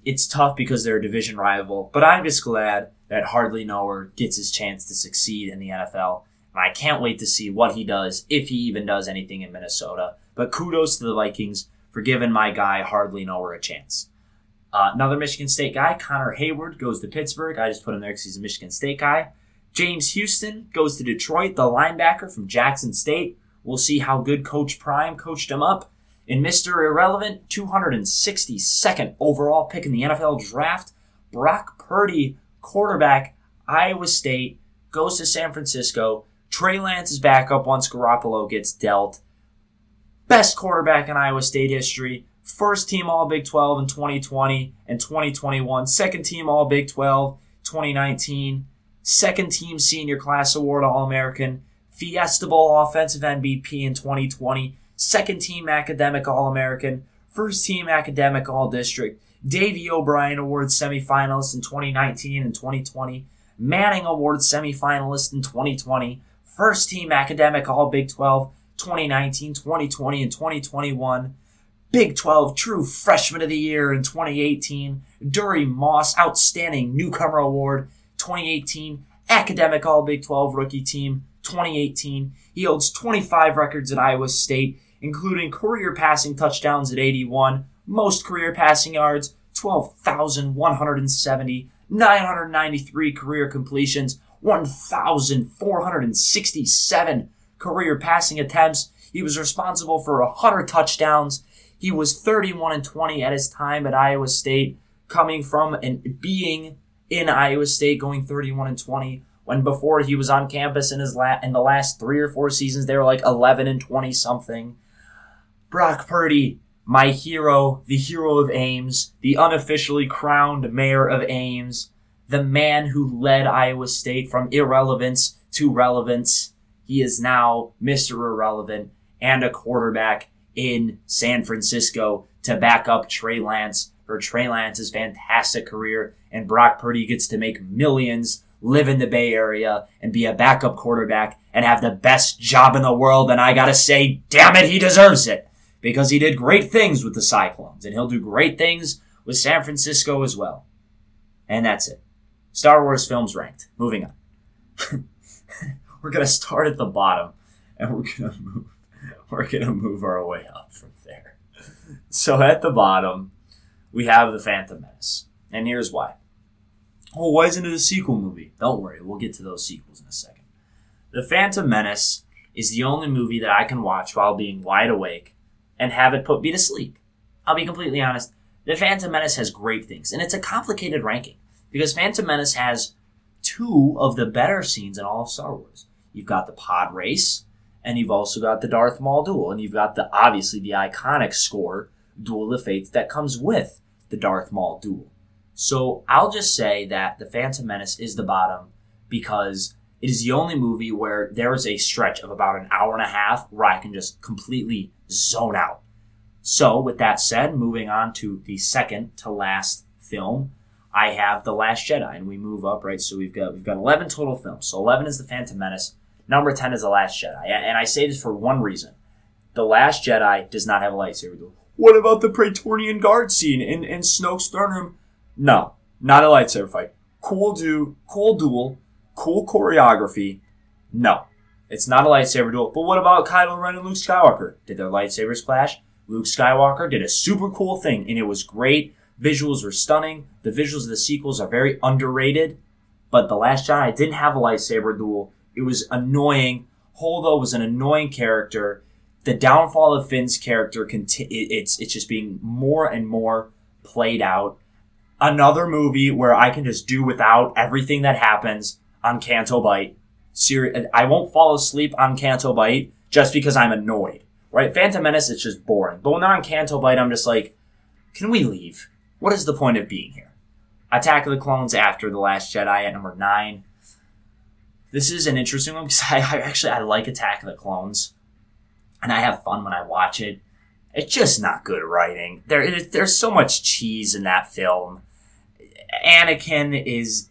It's tough because they're a division rival, but I'm just glad that Hardly Knower gets his chance to succeed in the NFL. And I can't wait to see what he does, if he even does anything in Minnesota. But kudos to the Vikings for giving my guy Hardly Knower a chance. Uh, another Michigan State guy, Connor Heyward, goes to Pittsburgh. I just put him there because he's a Michigan State guy. James Houston goes to Detroit, the linebacker from Jackson State. We'll see how good Coach Prime coached him up. In Mr. Irrelevant, 262nd overall pick in the NFL draft, Brock Purdy, quarterback, Iowa State, goes to San Francisco. Trey Lance is back up once Garoppolo gets dealt. Best quarterback in Iowa State history, first team All Big 12 in 2020 and 2021, second team All Big 12 2019, second team Senior Class Award All American, Fiesta Bowl Offensive MVP in 2020, second team Academic All American, first team Academic All District, Davey O'Brien Award semifinalist in 2019 and 2020, Manning Award semifinalist in 2020, first team Academic All Big 12, 2019, 2020, and 2021. Big 12 True Freshman of the Year in 2018. Dury Moss Outstanding Newcomer Award 2018. Academic All Big 12 Rookie Team 2018. He holds 25 records at Iowa State, including career passing touchdowns at 81, most career passing yards 12,170, 993 career completions, 1,467 career passing attempts. He was responsible for 100 touchdowns. He was 31 and 20 at his time at Iowa State, coming from and being in Iowa State, going 31 and 20. When before he was on campus in his la- in the last three or four seasons, they were like 11 and 20 something. Brock Purdy, my hero, the hero of Ames, the unofficially crowned mayor of Ames, the man who led Iowa State from irrelevance to relevance. He is now Mr. Irrelevant and a quarterback in San Francisco to back up Trey Lance for Trey Lance's fantastic career. And Brock Purdy gets to make millions, live in the Bay Area, and be a backup quarterback and have the best job in the world. And I gotta say, damn it, he deserves it because he did great things with the Cyclones and he'll do great things with San Francisco as well. And that's it. Star Wars films ranked. Moving on. we're gonna start at the bottom and we're gonna move we're gonna move our way up from there. So at the bottom, we have the Phantom Menace. And here's why. Oh, why isn't it a sequel movie? Don't worry, we'll get to those sequels in a second. The Phantom Menace is the only movie that I can watch while being wide awake and have it put me to sleep. I'll be completely honest. The Phantom Menace has great things, and it's a complicated ranking because Phantom Menace has two of the better scenes in all of Star Wars. You've got the pod race, and you've also got the Darth Maul duel, and you've got the obviously the iconic score Duel of Fates that comes with the Darth Maul duel. So I'll just say that the Phantom Menace is the bottom because it is the only movie where there is a stretch of about an hour and a half where I can just completely zone out. So with that said, moving on to the second to last film, I have The Last Jedi, and we move up, right? So we've got we've got eleven total films. So eleven is The Phantom Menace. Number ten is The Last Jedi, and I say this for one reason: The Last Jedi does not have a lightsaber duel. What about the Praetorian Guard scene in, in Snoke's throne room? No, not a lightsaber fight. Cool do, cool duel, cool choreography. No, it's not a lightsaber duel. But what about Kylo Ren and Luke Skywalker? Did their lightsabers clash? Luke Skywalker did a super cool thing, and it was great. Visuals were stunning. The visuals of the sequels are very underrated. But The Last Jedi didn't have a lightsaber duel. It was annoying. Holdo was an annoying character. The downfall of Finn's character conti- it's it's just being more and more played out. Another movie where I can just do without everything that happens on Canto Bight. Seri- I won't fall asleep on Canto Bight just because I'm annoyed. Right? Phantom Menace is just boring. But when they're on Canto Bight, I'm just like, can we leave? What is the point of being here? Attack of the Clones after The Last Jedi at number nine. This is an interesting one because I, I actually I like Attack of the Clones, and I have fun when I watch it. It's just not good writing. There, there's so much cheese in that film. Anakin is.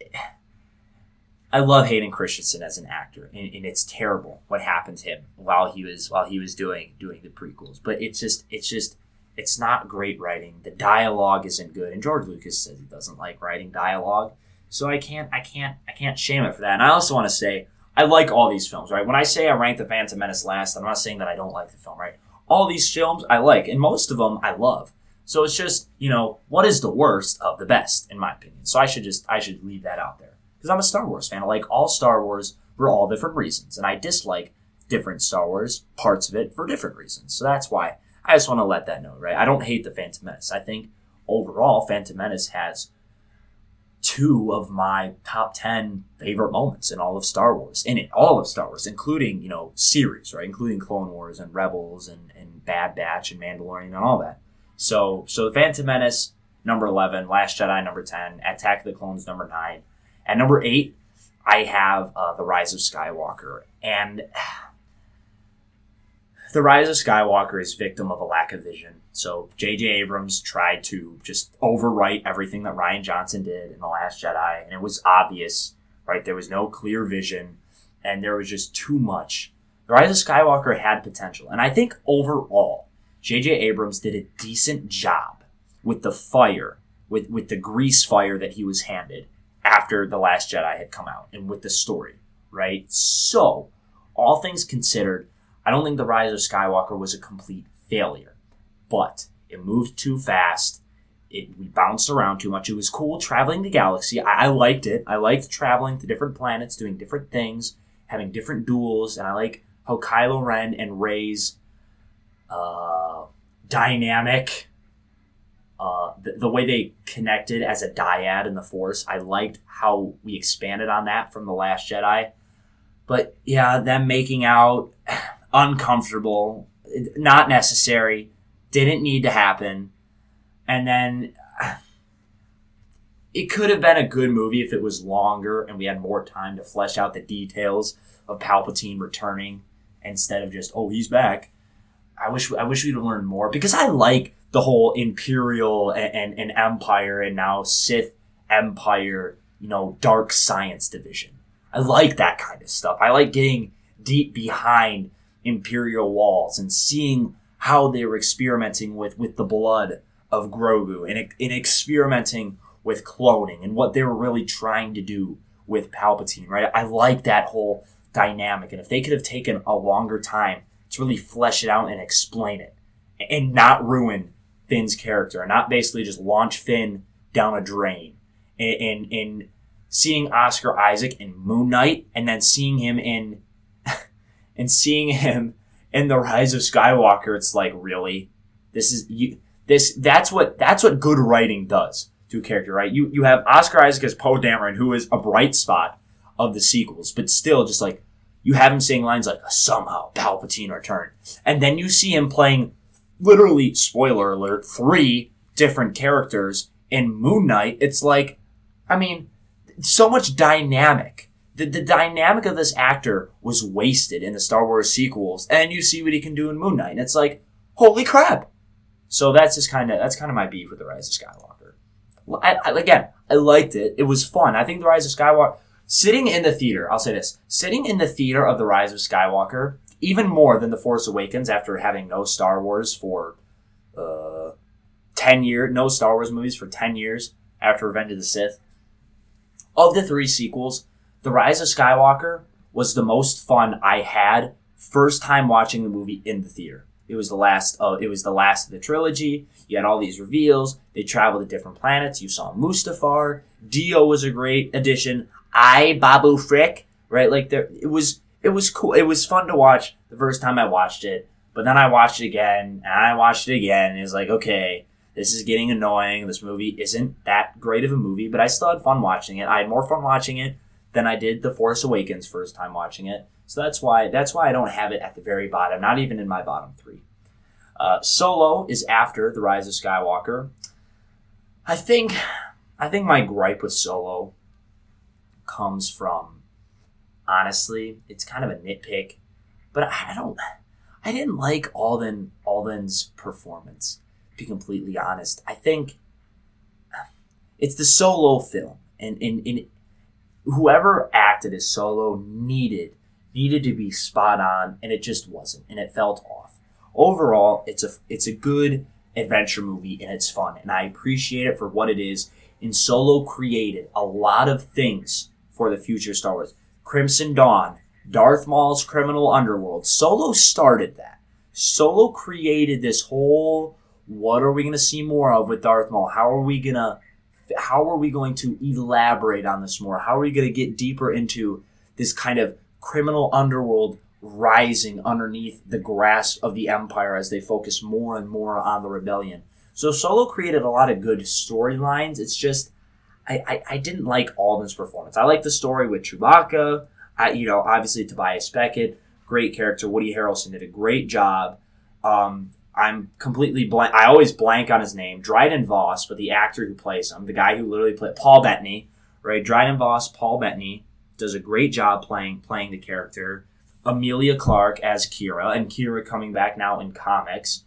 I love Hayden Christensen as an actor, and, and it's terrible what happened to him while he was while he was doing doing the prequels. But it's just it's just it's not great writing. The dialogue isn't good, and George Lucas says he doesn't like writing dialogue. So I can't I can't I can't shame it for that. And I also want to say I like all these films, right? When I say I rank the Phantom Menace last, I'm not saying that I don't like the film, right? All these films I like, and most of them I love. So it's just, you know, what is the worst of the best, in my opinion. So I should just I should leave that out there. Because I'm a Star Wars fan. I like all Star Wars for all different reasons. And I dislike different Star Wars parts of it for different reasons. So that's why I just want to let that know, right? I don't hate the Phantom Menace. I think overall Phantom Menace has two of my top 10 favorite moments in all of Star Wars, in it, all of Star Wars, including, you know, series, right? Including Clone Wars and Rebels and, and Bad Batch and Mandalorian and all that. So, so the Phantom Menace, number 11, Last Jedi, number 10, Attack of the Clones, number 9. At number 8, I have uh, The Rise of Skywalker. And The Rise of Skywalker is victim of a lack of vision. So J.J. Abrams tried to just overwrite everything that Rian Johnson did in The Last Jedi, and it was obvious, right? There was no clear vision, and there was just too much. The Rise of Skywalker had potential, and I think overall, J.J. Abrams did a decent job with the fire, with with the grease fire that he was handed after The Last Jedi had come out, and with the story, right? So, all things considered, I don't think The Rise of Skywalker was a complete failure, but it moved too fast. It we bounced around too much. It was cool traveling the galaxy. I, I liked it. I liked traveling to different planets, doing different things, having different duels, and I like how Kylo Ren and Rey's uh, dynamic, uh, the, the way they connected as a dyad in the Force. I liked how we expanded on that from the Last Jedi. But yeah, them making out uncomfortable, not necessary, didn't need to happen. And then it could have been a good movie if it was longer and we had more time to flesh out the details of Palpatine returning instead of just oh he's back. I wish I wish we'd have learned more because I like the whole Imperial and, and, and Empire and now Sith Empire, you know, dark science division. I like that kind of stuff. I like getting deep behind Imperial walls and seeing how they were experimenting with, with the blood of Grogu and, and experimenting with cloning and what they were really trying to do with Palpatine, right? I like that whole dynamic. And if they could have taken a longer time to really flesh it out and explain it and not ruin Finn's character and not basically just launch Finn down a drain and, and seeing Oscar Isaac in Moon Knight and then seeing him in and seeing him in the Rise of Skywalker, it's like really, this is you. This that's what that's what good writing does to a character, right? You you have Oscar Isaac as Poe Dameron, who is a bright spot of the sequels, but still just like you have him saying lines like somehow Palpatine returned, and then you see him playing literally spoiler alert three different characters in Moon Knight. It's like, I mean, so much dynamic the, the dynamic of this actor was wasted in the Star Wars sequels, and you see what he can do in Moon Knight, and it's like, holy crap! So that's just kind of that's kind of my beef with the Rise of Skywalker. I, I, again, I liked it; it was fun. I think the Rise of Skywalker, sitting in the theater, I'll say this: sitting in the theater of the Rise of Skywalker, even more than the Force Awakens, after having no Star Wars for uh, 10 years, no Star Wars movies for 10 years after Revenge of the Sith. Of the three sequels, The Rise of Skywalker was the most fun I had first time watching the movie in the theater. It was the last uh, it was the last of the trilogy. You had all these reveals. They traveled to different planets. You saw Mustafar. D-O was a great addition. I Babu Frick, right? Like there it was it was cool. It was fun to watch the first time I watched it. But then I watched it again and I watched it again and it was like, okay, this is getting annoying. This movie isn't that great of a movie, but I still had fun watching it. I had more fun watching it than I did The Force Awakens first time watching it. So that's why that's why I don't have it at the very bottom, not even in my bottom three. Uh, Solo is after The Rise of Skywalker. I think I think my gripe with Solo comes from honestly, it's kind of a nitpick, but I don't I didn't like Alden Alden's performance To be completely honest. I think it's the solo film, and, and, and whoever acted as solo needed needed to be spot on, and it just wasn't, and it felt off. Overall, it's a it's a good adventure movie, and it's fun, and I appreciate it for what it is. And Solo created a lot of things for the future Star Wars. Crimson Dawn, Darth Maul's criminal underworld. Solo started that. Solo created this whole what are we going to see more of with Darth Maul? How are we going to how are we going to elaborate on this more? How are we going to get deeper into this kind of criminal underworld rising underneath the grasp of the Empire as they focus more and more on the rebellion? So Solo created a lot of good storylines. It's just I, I, I didn't like Alden's performance. I like the story with Chewbacca. I, you know, obviously Tobias Beckett, great character. Woody Harrelson did a great job. Um, I'm completely blank. I always blank on his name, Dryden Voss, but the actor who plays him, the guy who literally played Paul Bettany, right? Dryden Voss, Paul Bettany does a great job playing playing the character. Amelia Clarke as Qi'ra, and Qi'ra coming back now in comics,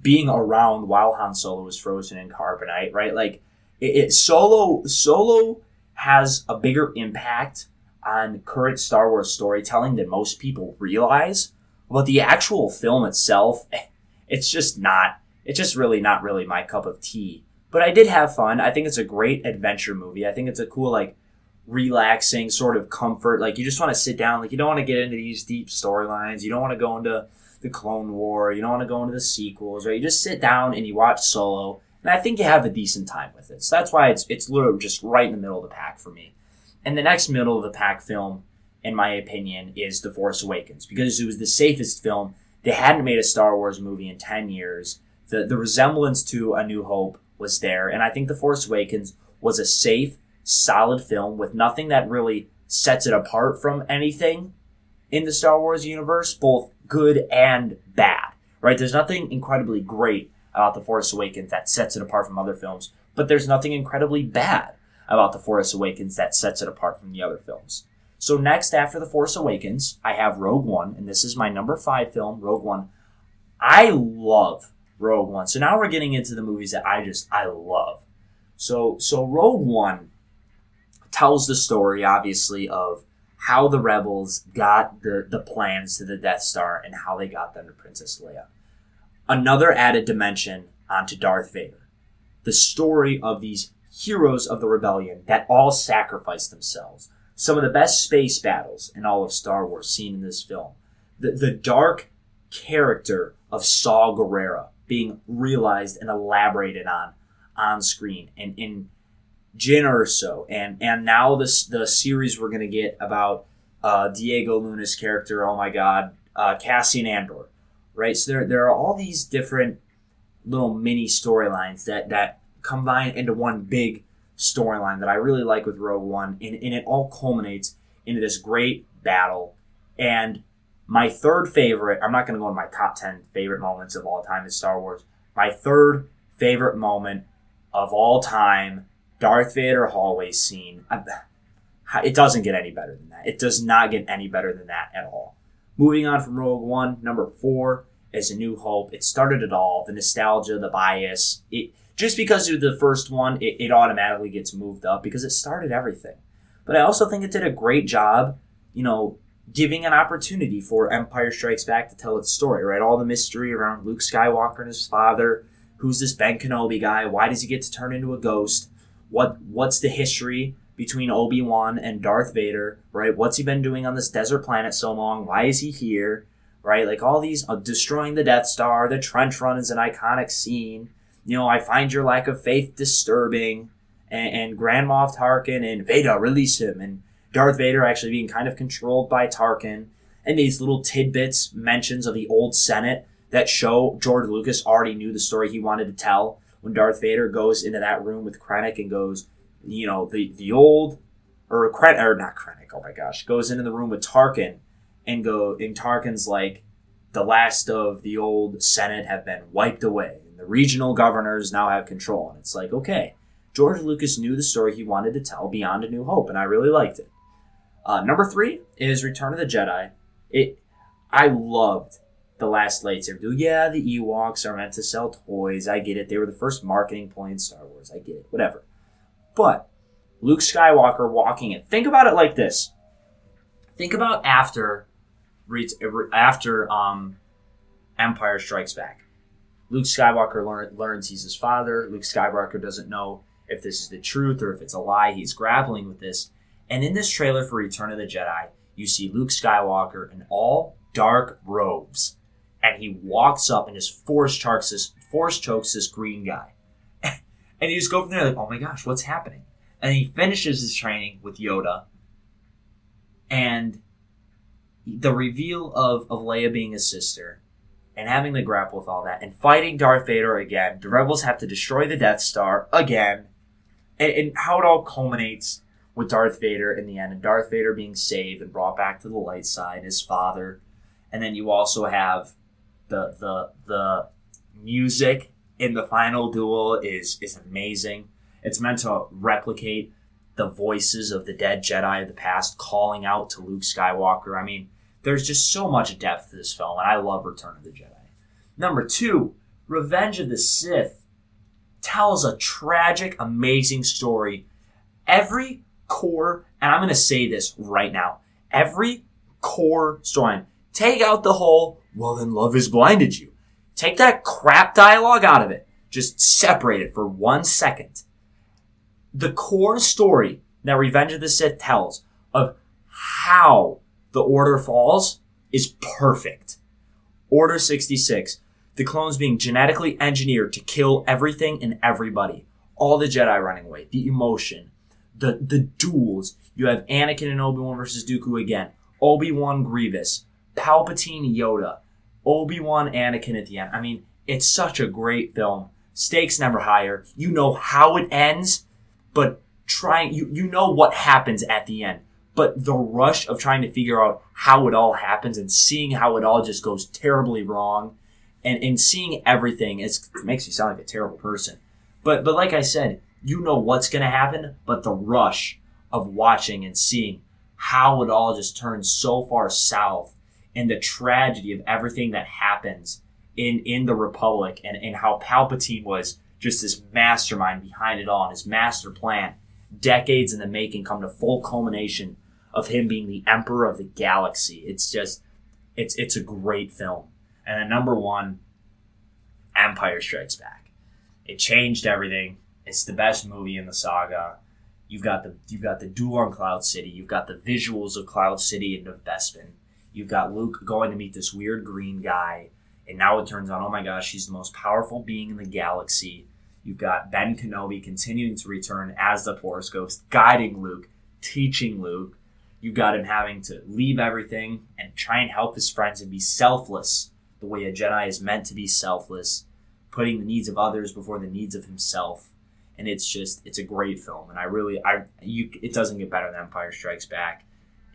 being around while Han Solo was frozen in carbonite, right? Like it, it Solo Solo has a bigger impact on current Star Wars storytelling than most people realize. But the actual film itself, it's just not it's just really not really my cup of tea. But i did have fun. I think it's a great adventure movie. I think it's a cool like relaxing sort of comfort. Like you just want to sit down like you don't want to get into these deep storylines. You don't want to go into the clone war. You don't want to go into the sequels right? You just sit down and you watch solo and i think you have a decent time with it so that's why it's it's literally just right in the middle of the pack for me and the next middle of the pack film in my opinion is the force awakens because it was the safest film they hadn't made a Star Wars movie in 10 years. The, the resemblance to A New Hope was there. And I think The Force Awakens was a safe, solid film with nothing that really sets it apart from anything in the Star Wars universe, both good and bad, right? There's nothing incredibly great about The Force Awakens that sets it apart from other films, but there's nothing incredibly bad about The Force Awakens that sets it apart from the other films. So next after The Force Awakens, I have Rogue One, and this is my number five film, Rogue One. I love Rogue One. So now we're getting into the movies that I just I love. So so Rogue One tells the story, obviously, of how the rebels got the, the plans to the Death Star and how they got them to Princess Leia. Another added dimension onto Darth Vader. The story of these heroes of the rebellion that all sacrificed themselves some of the best space battles in all of Star Wars seen in this film. The, the dark character of Saw Gerrera being realized and elaborated on on screen and in Jyn Erso and and now this the series we're gonna get about uh, Diego Luna's character. Oh my God, uh, Cassian Andor, right? So there there are all these different little mini storylines that that combine into one big storyline that I really like with Rogue One, and, and it all culminates into this great battle. And my third favorite, I'm not going to go into my top 10 favorite moments of all time in Star Wars. My third favorite moment of all time, Darth Vader hallway scene. It doesn't get any better than that. It does not get any better than that at all. Moving on from Rogue One, number four is A New Hope. It started it all. The nostalgia, the bias. It just because of the first one, it, it automatically gets moved up because it started everything. But I also think it did a great job, you know, giving an opportunity for Empire Strikes Back to tell its story, right? All the mystery around Luke Skywalker and his father, who's this Ben Kenobi guy? Why does he get to turn into a ghost? What what's the history between Obi Wan and Darth Vader? Right? What's he been doing on this desert planet so long? Why is he here? Right? Like all these uh, destroying the Death Star. The trench run is an iconic scene. You know, I find your lack of faith disturbing. And, and Grand Moff Tarkin and Vader release him, and Darth Vader actually being kind of controlled by Tarkin, and these little tidbits mentions of the old Senate that show George Lucas already knew the story he wanted to tell when Darth Vader goes into that room with Krennic and goes, you know, the the old or Kren or not Krennic, oh my gosh, goes into the room with Tarkin and go and Tarkin's like the last of the old Senate have been wiped away and the regional governors now have control. And it's like, okay, George Lucas knew the story he wanted to tell beyond a new hope, and I really liked it. Uh, number three is Return of the Jedi. It I loved the last lightsaber duel. Yeah, the Ewoks are meant to sell toys. I get it. They were the first marketing ploy in Star Wars. I get it. Whatever. But Luke Skywalker walking it. Think about it like this. Think about after after um, Empire Strikes Back. Luke Skywalker learn, learns he's his father. Luke Skywalker doesn't know if this is the truth or if it's a lie. He's grappling with this. And in this trailer for Return of the Jedi, you see Luke Skywalker in all dark robes and he walks up and just force chokes this force chokes this green guy. and you just go from there like, oh my gosh, what's happening? And he finishes his training with Yoda. And the reveal of, of Leia being his sister and having to grapple with all that and fighting Darth Vader again. The rebels have to destroy the Death Star again. And, and how it all culminates with Darth Vader in the end and Darth Vader being saved and brought back to the light side, his father. And then you also have the the the music in the final duel is is amazing. It's meant to replicate the voices of the dead Jedi of the past calling out to Luke Skywalker. I mean, there's just so much depth to this film, and I love Return of the Jedi. Number two, Revenge of the Sith tells a tragic, amazing story. Every core, and I'm going to say this right now, every core story, take out the whole well, then love has blinded you. Take that crap dialogue out of it. Just separate it for one second. The core story that Revenge of the Sith tells of how the Order falls is perfect. Order 66. The clones being genetically engineered to kill everything and everybody. All the Jedi running away. The emotion. The, the duels. You have Anakin and Obi-Wan versus Dooku again. Obi-Wan Grievous. Palpatine Yoda, Obi Wan Anakin at the end. I mean, it's such a great film. Stakes never higher. You know how it ends, but trying you you know what happens at the end. But the rush of trying to figure out how it all happens and seeing how it all just goes terribly wrong and, and seeing everything it makes you sound like a terrible person. But but like I said, you know what's gonna happen, but the rush of watching and seeing how it all just turns so far south and the tragedy of everything that happens in in the Republic and, and how Palpatine was just this mastermind behind it all and his master plan, decades in the making, come to full culmination of him being the emperor of the galaxy. It's just it's it's a great film. And then number one, Empire Strikes Back. It changed everything. It's the best movie in the saga. You've got the you've got the duel on Cloud City. You've got the visuals of Cloud City and of Bespin. You've got Luke going to meet this weird green guy, and now it turns out, oh my gosh, he's the most powerful being in the galaxy. You've got Ben Kenobi continuing to return as the Force Ghost, guiding Luke, teaching Luke. You've got him having to leave everything and try and help his friends and be selfless the way a Jedi is meant to be selfless, putting the needs of others before the needs of himself. And it's just, it's a great film. And I really, I, you, it doesn't get better than Empire Strikes Back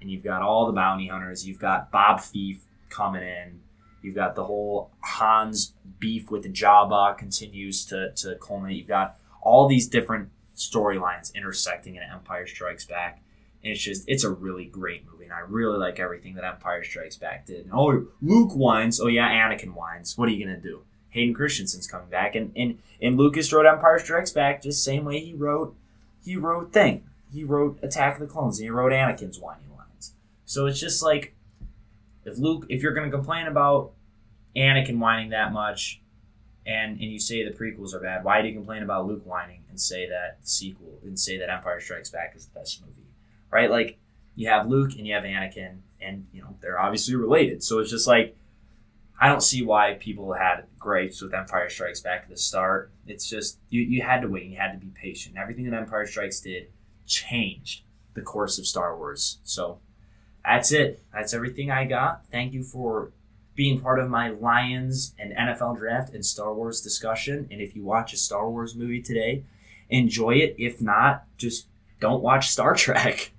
and you've got all the bounty hunters. You've got Boba Fett coming in. You've got the whole Han's beef with Jabba continues to, to culminate. You've got all these different storylines intersecting in Empire Strikes Back. And it's just, it's a really great movie. And I really like everything that Empire Strikes Back did. And, oh, Luke whines. Oh, yeah, Anakin whines. What are you going to do? Hayden Christensen's coming back. And, and, and Lucas wrote Empire Strikes Back just same way he wrote, he wrote Thing. He wrote Attack of the Clones. And he wrote Anakin's whining lines. so it's just like if Luke, if you're going to complain about Anakin whining that much, and and you say the prequels are bad, why do you complain about Luke whining and say that the sequel and say that Empire Strikes Back is the best movie, right? Like you have Luke and you have Anakin, and you know they're obviously related. So it's just like I don't see why people had gripes with Empire Strikes Back at the start. It's just you you had to wait, and you had to be patient. Everything that Empire Strikes did changed the course of Star Wars. So that's it. That's everything I got. Thank you for being part of my Lions and NFL draft and Star Wars discussion. And if you watch a Star Wars movie today, enjoy it. If not, just don't watch Star Trek.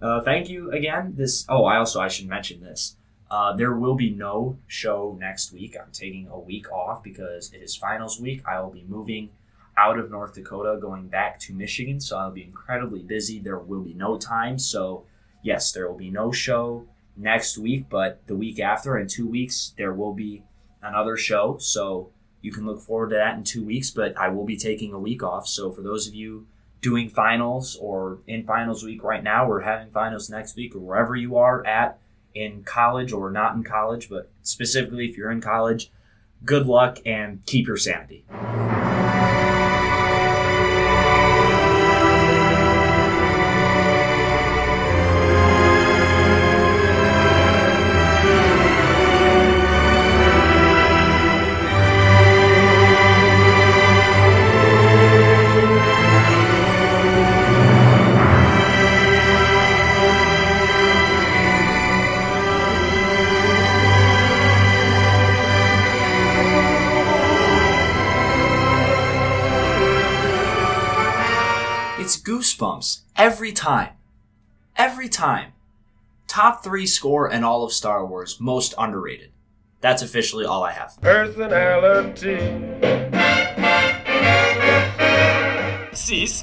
Uh, thank you again. This. Oh, I also I should mention this. Uh, there will be no show next week. I'm taking a week off because it is finals week. I will be moving out of North Dakota, going back to Michigan, so I'll be incredibly busy. There will be no time. So, yes, there will be no show next week, but the week after, in two weeks, there will be another show. So, you can look forward to that in two weeks, but I will be taking a week off. So, for those of you doing finals or in finals week right now, or having finals next week, or wherever you are at in college or not in college, but specifically if you're in college, good luck and keep your sanity. Every time. Every time. Top three score in all of Star Wars, most underrated. That's officially all I have. Personality. Cease.